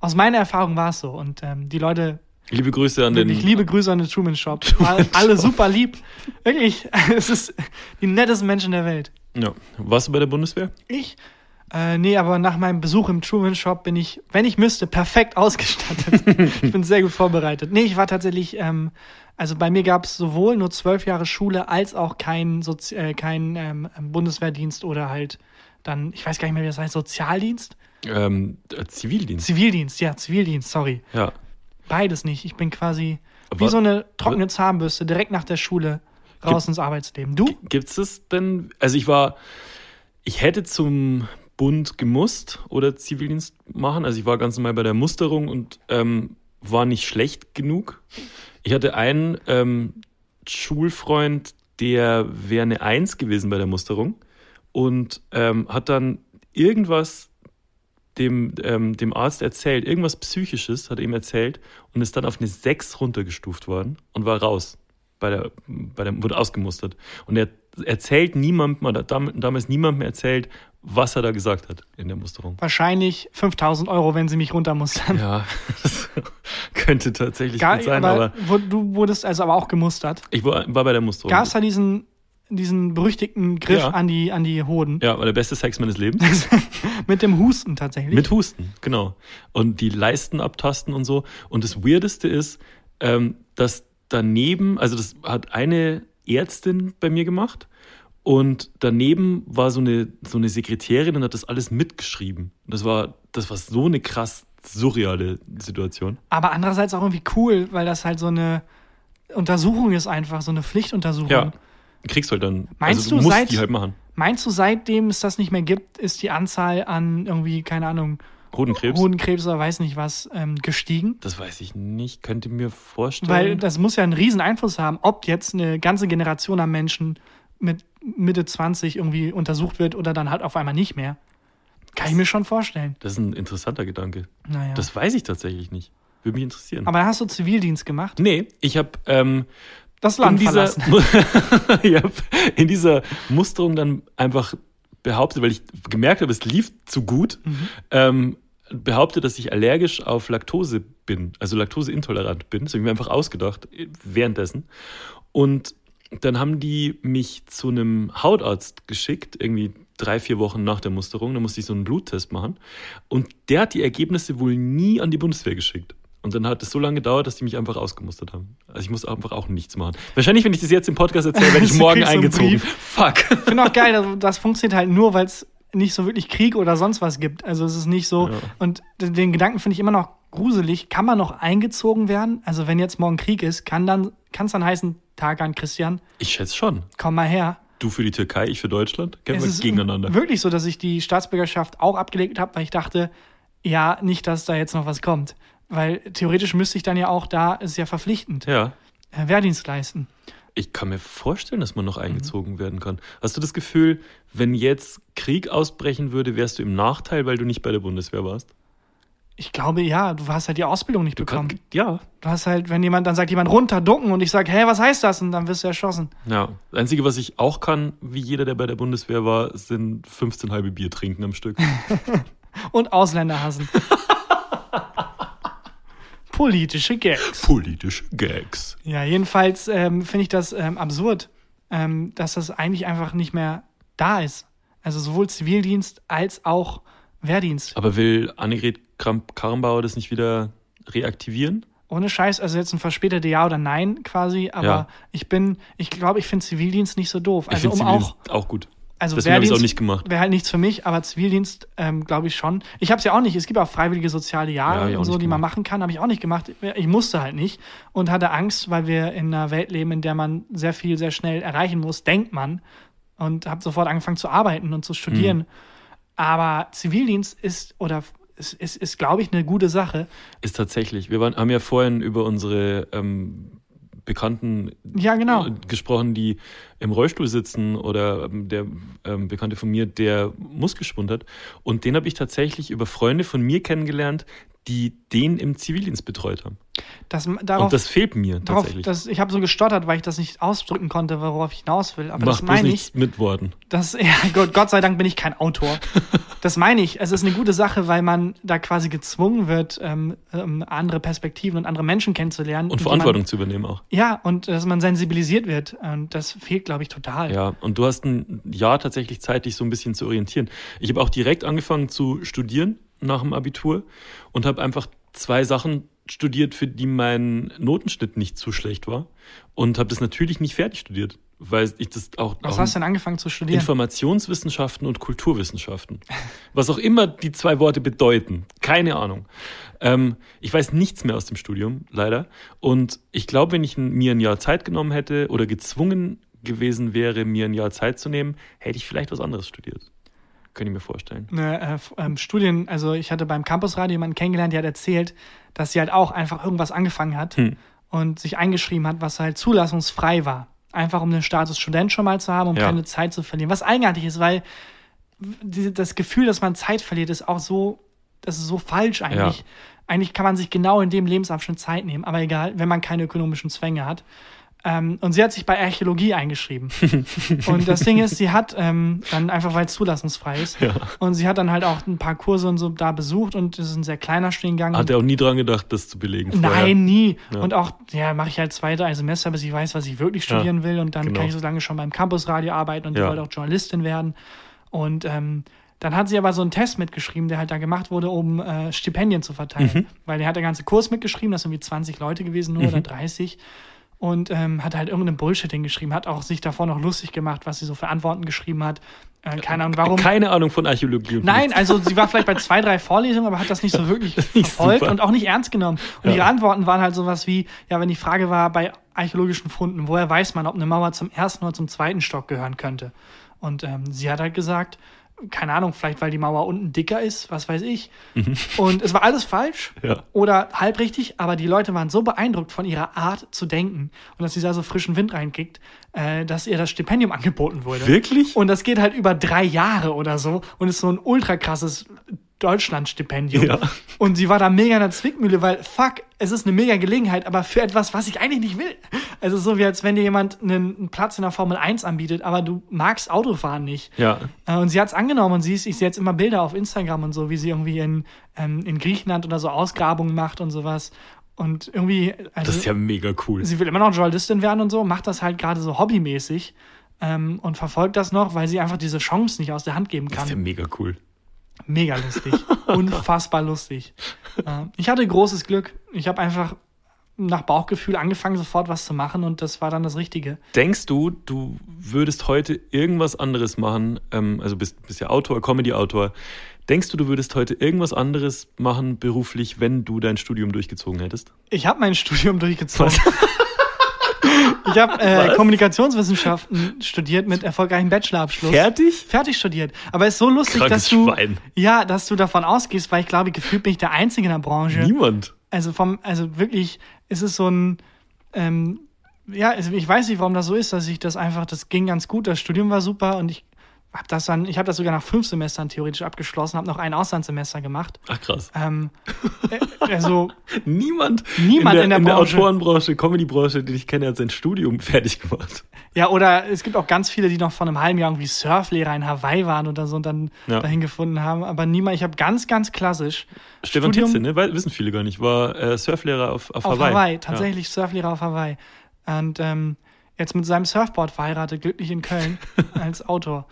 aus meiner Erfahrung war es so und ähm, die Leute, Liebe Grüße an den. ich liebe Grüße an den Truman Shop, All, alle super lieb, wirklich, es ist die nettesten Menschen der Welt. Ja. Warst du bei der Bundeswehr? Ich? Äh, nee, aber nach meinem Besuch im Truman Shop bin ich, wenn ich müsste, perfekt ausgestattet. ich bin sehr gut vorbereitet. Nee, ich war tatsächlich, ähm, also bei mir gab es sowohl nur zwölf Jahre Schule als auch kein, Sozi äh, kein ähm, Bundeswehrdienst oder halt dann, ich weiß gar nicht mehr, wie das heißt, Sozialdienst? Ähm, äh, Zivildienst. Zivildienst, ja, Zivildienst, sorry. ja. Beides nicht. Ich bin quasi wie Aber- so eine trockene Zahnbürste direkt nach der Schule raus ins Arbeitsleben. Du? Gibt's es denn? Also ich war, ich hätte zum Bund gemusst oder Zivildienst machen. Also ich war ganz normal bei der Musterung und ähm, war nicht schlecht genug. Ich hatte einen ähm, Schulfreund, der wäre eine Eins gewesen bei der Musterung und ähm, hat dann irgendwas dem, ähm, dem Arzt erzählt, irgendwas Psychisches hat er ihm erzählt und ist dann auf eine 6 runtergestuft worden und war raus. Bei der, bei der, wurde ausgemustert. Und er erzählt niemandem, oder dam- damals niemandem erzählt, was er da gesagt hat in der Musterung. Wahrscheinlich 5000 Euro, wenn sie mich runtermustern. Ja, das könnte tatsächlich Gar, gut sein, aber, aber du wurdest also aber auch gemustert. ich war, war bei der Musterung. Gab es da diesen, diesen berüchtigten Griff Ja. an, die, an die Hoden? Ja, war der beste Sex meines Lebens. Mit dem Husten tatsächlich. Mit Husten, genau. Und die Leisten abtasten und so. Und das Weirdeste ist, ähm, dass daneben, also das hat eine Ärztin bei mir gemacht und daneben war so eine, so eine Sekretärin und hat das alles mitgeschrieben. Und das war, das war so eine krass surreale Situation. aber andererseits auch irgendwie cool, weil das halt so eine Untersuchung ist einfach, so eine Pflichtuntersuchung. Ja. Kriegst du halt dann. Meinst also du, du, seit- die halt machen. Meinst du, seitdem es das nicht mehr gibt, ist die Anzahl an irgendwie, keine Ahnung, Hodenkrebs? Hodenkrebs oder weiß nicht was ähm, gestiegen. Das weiß ich nicht. Könnte mir vorstellen. Weil das muss ja einen riesen Einfluss haben, ob jetzt eine ganze Generation an Menschen mit Mitte 20 irgendwie untersucht wird oder dann halt auf einmal nicht mehr. Kann ich mir schon vorstellen. das ist ein interessanter Gedanke. Naja. Das weiß ich tatsächlich nicht. Würde mich interessieren. Aber hast du Zivildienst gemacht? nee, ich habe ähm, Das in Land dieser, verlassen. ich hab in dieser Musterung dann einfach behauptet, weil ich gemerkt habe, es lief zu gut, Mhm. ähm, behauptet, dass ich allergisch auf Laktose bin, also laktoseintolerant bin. Das habe ich mir einfach ausgedacht äh, währenddessen. Und dann haben die mich zu einem Hautarzt geschickt, irgendwie drei, vier Wochen nach der Musterung. Da musste ich so einen Bluttest machen. Und der hat die Ergebnisse wohl nie an die Bundeswehr geschickt. Und dann hat es so lange gedauert, dass die mich einfach ausgemustert haben. Also ich muss einfach auch nichts machen. Wahrscheinlich, wenn ich das jetzt im Podcast erzähle, werde ich morgen eingezogen. Fuck. Ich finde auch geil, also das funktioniert halt nur, weil es nicht so wirklich Krieg oder sonst was gibt. Also es ist nicht so. Ja. Und den Gedanken finde ich immer noch gruselig. Kann man noch eingezogen werden? Also wenn jetzt morgen Krieg ist, kann dann kann es dann heißen, Tag an Christian, Ich schätze schon. komm mal her. Du für die Türkei, ich für Deutschland. Kämpfen wir gegeneinander. wirklich so, dass ich die Staatsbürgerschaft auch abgelegt habe, weil ich dachte, ja, nicht, dass da jetzt noch was kommt. Weil theoretisch müsste ich dann ja auch da, ist ja verpflichtend, Ja. äh, Wehrdienst leisten. Ich kann mir vorstellen, dass man Mhm. noch eingezogen werden kann. Hast du das Gefühl, wenn jetzt Krieg ausbrechen würde, wärst du im Nachteil, weil du nicht bei der Bundeswehr warst? Ich glaube, ja, du hast halt die Ausbildung nicht Du bekommen. kann, ja. Du hast halt, wenn jemand, dann sagt jemand runterducken und ich sage, hä, was heißt das? Und dann wirst du erschossen. Ja. Das Einzige, was ich auch kann, wie jeder, der bei der Bundeswehr war, sind 15 halbe Bier trinken am Stück. Und Ausländer hassen. Politische Gags. Politische Gags. Ja, jedenfalls ähm, finde ich das ähm, absurd, ähm, dass das eigentlich einfach nicht mehr da ist. Also sowohl Zivildienst als auch Wehrdienst. Aber will Annegret Kramp-Karrenbauer das nicht wieder reaktivieren? Ohne Scheiß, also jetzt ein verspäteter Ja oder Nein quasi, aber Ja. ich bin, ich glaube, ich finde Zivildienst nicht so doof. Ich Also finde um auch, Zivildienst auch gut. Also Deswegen habe ich es auch nicht gemacht. wäre halt nichts für mich, aber Zivildienst ähm, glaube ich schon. Ich habe es ja auch nicht. Es gibt auch freiwillige soziale Ja, Jahre auch und so, die man gemacht. machen kann. Habe ich auch nicht gemacht. Ich musste halt nicht und hatte Angst, weil wir in einer Welt leben, in der man sehr viel, sehr schnell erreichen muss, denkt man. Und habe sofort angefangen zu arbeiten und zu studieren. Mhm. Aber Zivildienst ist oder ist, ist, ist glaube ich, eine gute Sache. Ist tatsächlich. Wir waren, haben ja vorhin über unsere ähm, Bekannten Ja, genau. gesprochen, die im Rollstuhl sitzen oder ähm, der ähm, Bekannte von mir, der Muskelschwund hat. Und den habe ich tatsächlich über Freunde von mir kennengelernt, die den im Zivildienst betreut haben. Das, darauf, Und das fehlt mir darauf tatsächlich. das, ich habe so gestottert, weil ich das nicht ausdrücken konnte, worauf ich hinaus will. Aber Mach das meine ich. nichts mit Worten. Das, ja, Gott, Gott sei Dank bin ich kein Autor. Das meine ich. Es ist eine gute Sache, weil man da quasi gezwungen wird, ähm, ähm, andere Perspektiven und andere Menschen kennenzulernen. Und Verantwortung Man, zu übernehmen auch. ja, und dass man sensibilisiert wird. Und das fehlt, glaube ich, total. Ja, und du hast ein Jahr tatsächlich Zeit, dich so ein bisschen zu orientieren. Ich habe auch direkt angefangen zu studieren nach dem Abitur und habe einfach zwei Sachen studiert, für die mein Notenschnitt nicht zu schlecht war. Und habe das natürlich nicht fertig studiert, weil ich das auch. Was auch hast du denn angefangen zu studieren? Informationswissenschaften und Kulturwissenschaften. Was auch immer die zwei Worte bedeuten. Keine Ahnung. Ähm, ich weiß nichts mehr aus dem Studium, leider. Und ich glaube, wenn ich mir ein Jahr Zeit genommen hätte oder gezwungen gewesen wäre, mir ein Jahr Zeit zu nehmen, hätte ich vielleicht was anderes studiert. Könnte ich mir vorstellen. eine, äh, ähm, Studien, also ich hatte beim Campusradio jemanden kennengelernt, der hat erzählt, dass sie halt auch einfach irgendwas angefangen hat Hm. und sich eingeschrieben hat, was halt zulassungsfrei war. Einfach um den Status Student schon mal zu haben, um Ja. keine Zeit zu verlieren. Was eigenartig ist, weil diese, das Gefühl, dass man Zeit verliert, ist auch so, das ist so falsch eigentlich. Ja. Eigentlich kann man sich genau in dem Lebensabschnitt Zeit nehmen, aber egal, wenn man keine ökonomischen Zwänge hat. Ähm, und sie hat sich bei Archäologie eingeschrieben. und das Ding ist, sie hat ähm, dann einfach, weil es zulassungsfrei ist, Ja. und sie hat dann halt auch ein paar Kurse und so da besucht und es ist ein sehr kleiner Studiengang. Hat er auch nie dran gedacht, das zu belegen. vorher. Nein, nie. Ja. Und auch, ja, mache ich halt zwei, drei Semester, bis ich weiß, was ich wirklich studieren will. Und dann genau. kann ich so lange schon beim Campusradio arbeiten und Ja. wollte auch Journalistin werden. Und ähm, dann hat sie aber so einen Test mitgeschrieben, der halt da gemacht wurde, um äh, Stipendien zu verteilen. Mhm. Weil der hat der ganze Kurs mitgeschrieben, das sind irgendwie 20 Leute gewesen nur oder 30. Und ähm, hat halt irgendeinen Bullshit hingeschrieben, hat auch sich davor noch lustig gemacht, was sie so für Antworten geschrieben hat. Äh, keine Ahnung, warum. Keine Ahnung von Archäologie. Nein, also sie war vielleicht bei zwei, drei Vorlesungen, aber hat das nicht so wirklich Nicht verfolgt super. und auch nicht ernst genommen. Und Ja. ihre Antworten waren halt sowas wie, ja, wenn die Frage war bei archäologischen Funden, woher weiß man, ob eine Mauer zum ersten oder zum zweiten Stock gehören könnte? Und ähm, sie hat halt gesagt, keine Ahnung, vielleicht weil die Mauer unten dicker ist, was weiß ich. Und es war alles falsch Ja. oder halb richtig, aber die Leute waren so beeindruckt von ihrer Art zu denken und dass sie da so frischen Wind reinkickt, äh, dass ihr das Stipendium angeboten wurde. Wirklich? Und das geht halt über drei Jahre oder so und ist so ein ultra krasses Deutschland-Stipendium. Ja. Und sie war da mega in der Zwickmühle, weil fuck, es ist eine mega Gelegenheit, aber für etwas, was ich eigentlich nicht will. Also so wie als wenn dir jemand einen, Platz in der Formel 1 anbietet, aber du magst Autofahren nicht. Ja. Äh, Und sie hat es angenommen und sie ist, ich sehe jetzt immer Bilder auf Instagram und so, wie sie irgendwie in, ähm, in Griechenland oder so Ausgrabungen macht und sowas. Und irgendwie, also Das ist ja mega cool. sie will immer noch Journalistin werden und so, macht das halt gerade so hobbymäßig ähm, und verfolgt das noch, weil sie einfach diese Chance nicht aus der Hand geben Das ist ja kann. mega cool. Mega lustig. Unfassbar lustig. Äh, ich hatte großes Glück. Ich habe einfach nach Bauchgefühl angefangen, sofort was zu machen und das war dann das Richtige. Denkst du, du würdest heute irgendwas anderes machen? Ähm, also bist, bist ja Autor, Comedy-Autor. Denkst du, du würdest heute irgendwas anderes machen beruflich, wenn du dein Studium durchgezogen hättest? Ich habe mein Studium durchgezogen. Ich habe äh? Kommunikationswissenschaften studiert mit erfolgreichem Bachelorabschluss. Fertig? Fertig studiert. Aber es ist so lustig, Krankes dass du Schwein. ja, dass du davon ausgehst, weil ich glaube, gefühlt bin ich der Einzige in der Branche. Niemand. Also vom, also wirklich, ist es so ein, ähm, ja, also ich weiß nicht, warum das so ist, dass ich das einfach, das ging ganz gut, das Studium war super und ich habe das dann, ich habe das sogar nach fünf Semestern theoretisch abgeschlossen, habe noch ein Auslandssemester gemacht. Ach krass. Ähm, äh, also Niemand, Niemand in in der, der in der Branche. Autorenbranche, Comedy-Branche, den ich kenne, hat sein Studium fertig gemacht. Ja, oder es gibt auch ganz viele, die noch vor einem halben Jahr irgendwie Surflehrer in Hawaii waren oder so und dann Ja. dahin gefunden haben. Aber niemand, ich habe ganz, ganz klassisch Stefan Tietze, ne? Wissen viele gar nicht, war äh, Surflehrer auf, auf, auf Hawaii. Hawaii, tatsächlich Surflehrer auf Hawaii. Und ähm, jetzt mit seinem Surfboard verheiratet, glücklich in Köln als Autor.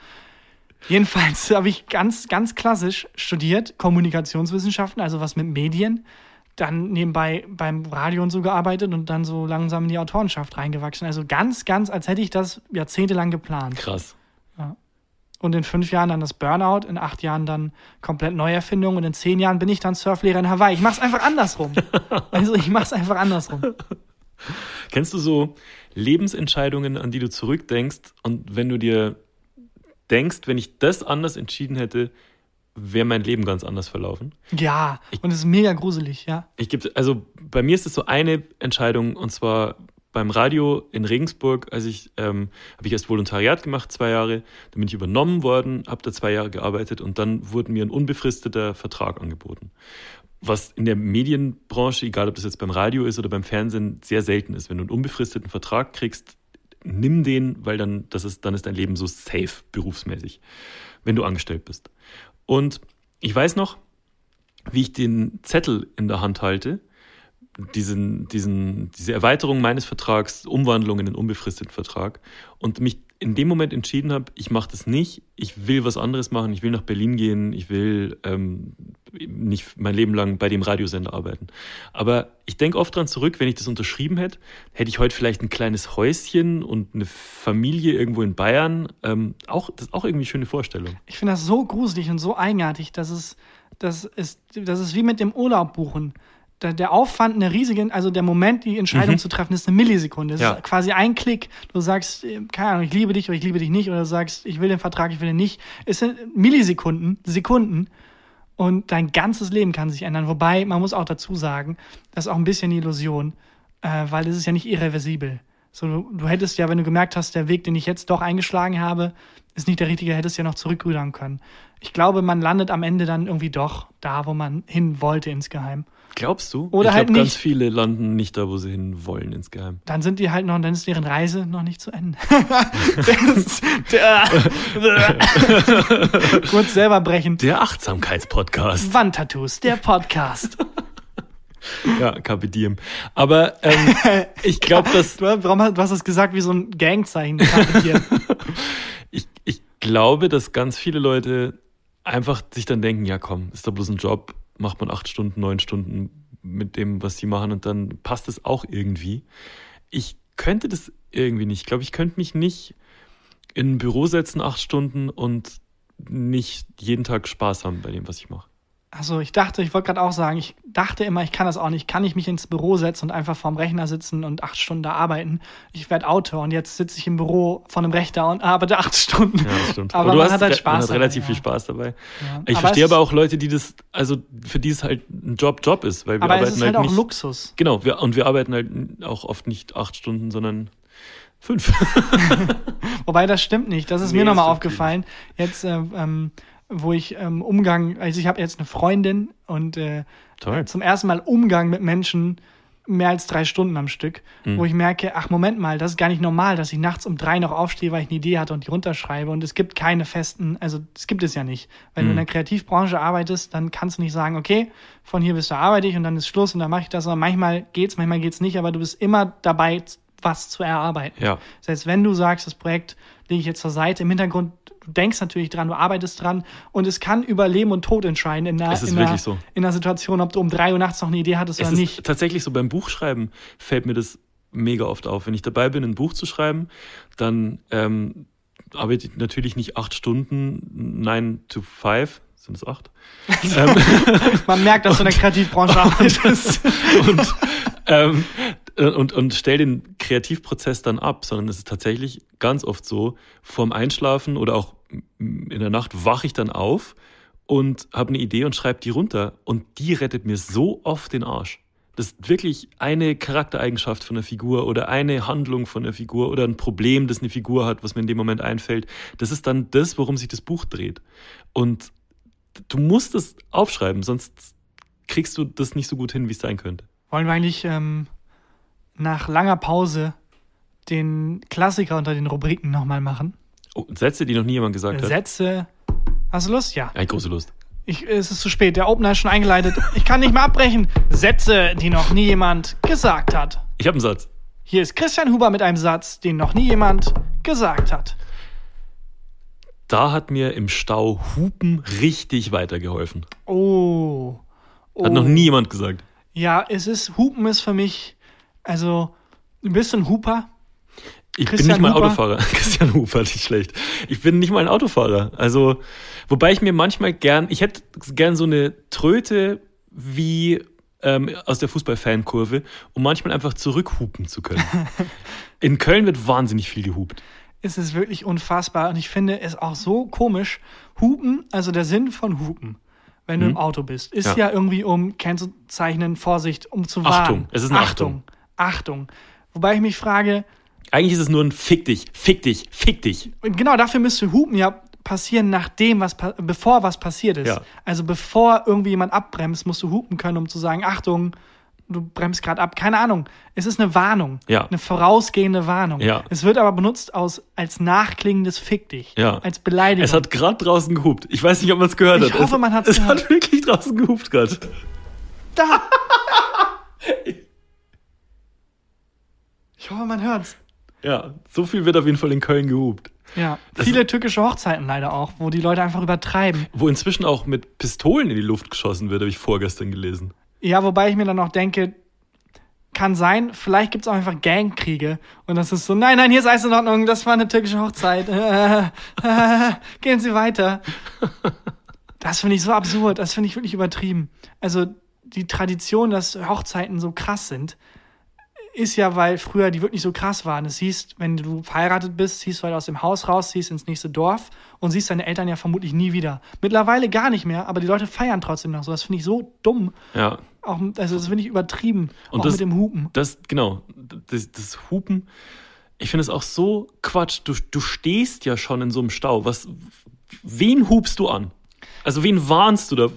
Jedenfalls habe ich ganz, ganz klassisch studiert, Kommunikationswissenschaften, also was mit Medien. Dann nebenbei beim Radio und so gearbeitet und dann so langsam in die Autorenschaft reingewachsen. Also ganz, ganz, als hätte ich das jahrzehntelang geplant. Ja. Krass. Und in fünf Jahren dann das Burnout, in acht Jahren dann komplett Neuerfindung und in zehn Jahren bin ich dann Surflehrer in Hawaii. Ich mach's einfach andersrum. also ich mach's einfach andersrum. Kennst du so Lebensentscheidungen, an die du zurückdenkst und wenn du dir denkst, wenn ich das anders entschieden hätte, wäre mein Leben ganz anders verlaufen? Ja, und es ist mega gruselig, ja. Ich gebe, also bei mir ist es so eine Entscheidung und zwar beim Radio in Regensburg, als ich ähm, habe ich erst Volontariat gemacht, zwei Jahre, dann bin ich übernommen worden, habe da zwei Jahre gearbeitet und dann wurde mir ein unbefristeter Vertrag angeboten. Was in der Medienbranche, egal ob das jetzt beim Radio ist oder beim Fernsehen, sehr selten ist. Wenn du einen unbefristeten Vertrag kriegst, nimm den, weil dann, das ist, dann ist dein Leben so safe berufsmäßig, wenn du angestellt bist. Und ich weiß noch, wie ich den Zettel in der Hand halte, diesen, diesen, diese Erweiterung meines Vertrags, Umwandlung in einen unbefristeten Vertrag und mich in dem Moment entschieden habe, ich mache das nicht, ich will was anderes machen, ich will nach Berlin gehen, ich will ähm, nicht mein Leben lang bei dem Radiosender arbeiten. Aber ich denke oft dran zurück, wenn ich das unterschrieben hätte, hätte ich heute vielleicht ein kleines Häuschen und eine Familie irgendwo in Bayern. Ähm, auch, das ist auch irgendwie eine schöne Vorstellung. Ich finde das so gruselig und so eigenartig, dass es, das ist, das ist wie mit dem Urlaub buchen. Der, der Aufwand, eine riesige, also der Moment, die Entscheidung zu treffen, ist eine Millisekunde. Das Ja. ist quasi ein Klick. Du sagst, äh, keine Ahnung, ich liebe dich oder ich liebe dich nicht, oder du sagst, ich will den Vertrag, ich will den nicht. Es sind Millisekunden, Sekunden. Und dein ganzes Leben kann sich ändern. Wobei, man muss auch dazu sagen, das ist auch ein bisschen eine Illusion, äh, weil es ist ja nicht irreversibel. So, du, du hättest ja, wenn du gemerkt hast, der Weg, den ich jetzt doch eingeschlagen habe, ist nicht der richtige, hättest ja noch zurückrudern können. Ich glaube, man landet am Ende dann irgendwie doch da, wo man hin wollte insgeheim. Glaubst du? Oder ich halt glaube, ganz nicht. viele landen nicht da, wo sie hin wollen, insgeheim. Dann sind die halt noch, dann ist deren Reise noch nicht zu Ende. das, der, kurz selber brechen. Der Achtsamkeitspodcast. Wandtattoos, der Podcast. Ja, Carpe Diem. Aber ähm, ich glaube, dass Du, warum hast, du hast das gesagt wie so ein Gangzeichen? Carpe Diem. ich, ich glaube, dass ganz viele Leute einfach sich dann denken, ja komm, ist doch bloß ein Job, macht man acht Stunden, neun Stunden mit dem, was sie machen und dann passt es auch irgendwie. Ich könnte das irgendwie nicht. Ich glaube, ich könnte mich nicht in ein Büro setzen, acht Stunden und nicht jeden Tag Spaß haben bei dem, was ich mache. Also ich dachte, ich wollte gerade auch sagen, ich dachte immer, ich kann das auch nicht. Kann ich mich ins Büro setzen und einfach vorm Rechner sitzen und acht Stunden da arbeiten? Ich werde Autor und jetzt sitze ich im Büro vor einem Rechner und arbeite acht Stunden. Ja, das stimmt. Aber du man hast hat halt Spaß Man hat dabei, relativ ja. viel Spaß dabei. Ja. Ich Aber verstehe aber auch Leute, die das, also für die es halt ein Job Job ist, weil wir Aber arbeiten es ist halt, auch nicht. Luxus. Genau, wir, und wir arbeiten halt auch oft nicht acht Stunden, sondern fünf. Wobei das stimmt nicht. Das ist Nee, mir nochmal aufgefallen. Jetzt, äh, ähm, wo ich ähm, Umgang, also ich habe jetzt eine Freundin und äh, zum ersten Mal Umgang mit Menschen mehr als drei Stunden am Stück, Mhm. wo ich merke, ach Moment mal, das ist gar nicht normal, dass ich nachts um drei noch aufstehe, weil ich eine Idee hatte und die runterschreibe. Und es gibt keine festen, also das gibt es ja nicht. Wenn Mhm. du in der Kreativbranche arbeitest, dann kannst du nicht sagen, okay, von hier bis da arbeite ich und dann ist Schluss und dann mache ich das. Aber manchmal geht's, manchmal geht's nicht, aber du bist immer dabei, was zu erarbeiten. Ja. Das heißt, wenn du sagst, das Projekt lege ich jetzt zur Seite, im Hintergrund, du denkst natürlich dran, du arbeitest dran und es kann über Leben und Tod entscheiden in einer, Es ist in einer, so. in einer Situation, ob du um drei Uhr nachts noch eine Idee hattest Es oder ist nicht. tatsächlich so, beim Buchschreiben fällt mir das mega oft auf. Wenn ich dabei bin, ein Buch zu schreiben, dann ähm, arbeite ich natürlich nicht acht Stunden, nine to five, sind es acht? ähm, Man merkt, dass du in der Kreativbranche arbeitest. und, ähm, und, und stell den Kreativprozess dann ab, sondern es ist tatsächlich ganz oft so, vorm Einschlafen oder auch in der Nacht wache ich dann auf und habe eine Idee und schreibe die runter und die rettet mir so oft den Arsch. Das ist wirklich eine Charaktereigenschaft von der Figur oder eine Handlung von der Figur oder ein Problem, das eine Figur hat, was mir in dem Moment einfällt. Das ist dann das, worum sich das Buch dreht. Und du musst es aufschreiben, sonst kriegst du das nicht so gut hin, wie es sein könnte. Wollen wir eigentlich ähm, nach langer Pause den Klassiker unter den Rubriken nochmal machen? Oh, Sätze, die noch nie jemand gesagt hat. Sätze. Hast du Lust? Ja. Ja, große Lust. Ich, es ist zu spät. Der Opener ist schon eingeleitet. Ich kann nicht mehr abbrechen. Sätze, die noch nie jemand gesagt hat. Ich habe einen Satz. Hier ist Christian Huber mit einem Satz, den noch nie jemand gesagt hat. Da hat mir im Stau Hupen richtig weitergeholfen. Oh. oh. Hat noch nie jemand gesagt. Ja, es ist, Hupen ist für mich, also, du bist ein Huper. Ich Christian bin nicht mal Huber? Autofahrer. Christian Huber, nicht schlecht. Ich bin nicht mal ein Autofahrer. Also, wobei ich mir manchmal gern, ich hätte gern so eine Tröte wie ähm, aus der Fußballfankurve, um manchmal einfach zurückhupen zu können. In Köln wird wahnsinnig viel gehupt. Es ist wirklich unfassbar und ich finde es auch so komisch. Hupen, also der Sinn von Hupen, wenn du im Auto bist, ist Hm? Ja. ja, irgendwie um kennzeichnen, Vorsicht, um zu warnen. Achtung, es ist eine Achtung. Achtung. Wobei ich mich frage, Eigentlich ist es nur ein Fick dich, Fick dich, Fick dich. Und genau dafür müsste Hupen ja passieren, nachdem was, bevor was passiert ist. Ja. Also bevor irgendwie jemand abbremst, musst du hupen können, um zu sagen, Achtung, du bremst gerade ab. Keine Ahnung. Es ist eine Warnung. Ja. Eine vorausgehende Warnung. Ja. Es wird aber benutzt aus, als nachklingendes Fick dich. Ja. Als Beleidigung. Es hat gerade draußen gehupt. Ich weiß nicht, ob man es gehört Ich hat. hoffe, es, man hat's Es gehört. hat wirklich draußen gehupt gerade. da. ich hoffe, man hört's. Ja, so viel wird auf jeden Fall in Köln gehupt. Ja. Das Viele türkische Hochzeiten leider auch, wo die Leute einfach übertreiben. Wo inzwischen auch mit Pistolen in die Luft geschossen wird, habe ich vorgestern gelesen. Ja, wobei ich mir dann auch denke, kann sein, vielleicht gibt es auch einfach Gangkriege. Und das ist so, nein, nein, hier ist alles in Ordnung, das war eine türkische Hochzeit. Äh, äh, gehen Sie weiter. Das finde ich so absurd, das finde ich wirklich übertrieben. Also die Tradition, dass Hochzeiten so krass sind, ist ja, weil früher die wirklich so krass waren. Es hieß, wenn du verheiratet bist, ziehst du halt aus dem Haus raus, ziehst ins nächste Dorf und siehst deine Eltern ja vermutlich nie wieder. Mittlerweile gar nicht mehr, aber die Leute feiern trotzdem noch so. Das finde ich so dumm. Ja. Auch, also das finde ich übertrieben. Und auch das- mit dem Hupen. Das, genau, das, das Hupen, ich finde es auch so Quatsch. Du, du stehst ja schon in so einem Stau. Was, wen hupst du an? Also wen warnst du da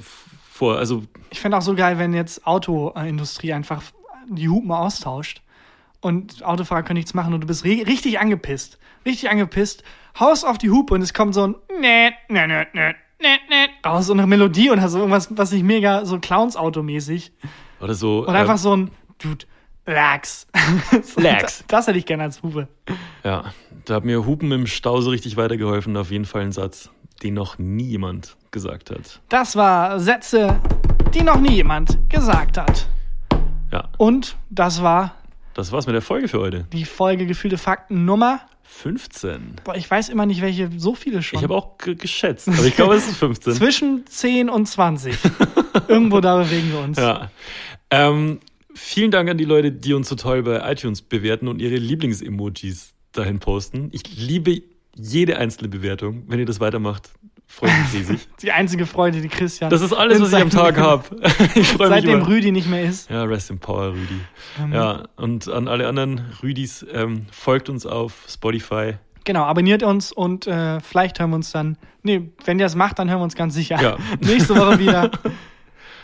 vor? Also, Ich fände auch so geil, wenn jetzt Autoindustrie einfach die Hupen austauscht und Autofahrer können nichts machen und du bist ri- richtig angepisst. Richtig angepisst, haust auf die Hupe und es kommt so ein net, net, net, net, net, net raus, so eine Melodie oder so irgendwas, was nicht mega so Clowns-Auto-mäßig. oder so. Und einfach ähm, so ein Dude, Lax. Lax. Das, das hätte ich gerne als Hupe. Ja, da hat mir Hupen im Stau so richtig weitergeholfen. Auf jeden Fall ein Satz, den noch nie jemand gesagt hat. Das war Sätze, die noch nie jemand gesagt hat. Ja, Und das war das war's mit der Folge für heute. die Folge Gefühlte Fakten Nummer 15. Boah, ich weiß immer nicht, welche, so viele schon. Ich habe auch ge- geschätzt, aber ich glaube, es ist 15. Zwischen 10 und 20. Irgendwo da bewegen wir uns. Ja. Ähm, vielen Dank an die Leute, die uns so toll bei iTunes bewerten und ihre Lieblings-Emojis dahin posten. Ich liebe jede einzelne Bewertung. Wenn ihr das weitermacht, freue ich mich riesig. Die einzige Freude, die Christian. Das ist alles, was ich am Tag habe. Ich freue mich Seitdem über. Rüdi nicht mehr ist. Ja, Rest in Power, Rüdi. Ähm, Ja, und an alle anderen Rüdis, ähm, folgt uns auf Spotify. Genau, abonniert uns und äh, vielleicht hören wir uns dann. Nee, wenn ihr das macht, dann hören wir uns ganz sicher. Ja. Nächste Woche wieder.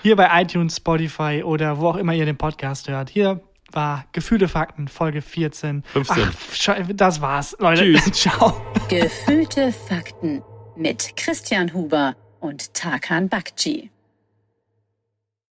Hier bei iTunes, Spotify oder wo auch immer ihr den Podcast hört. Hier war Gefühle Fakten, Folge 14. 15. Ach, das war's, Leute. Tschüss. Ciao. Gefühlte Fakten mit Christian Huber und Tarkan Bakci.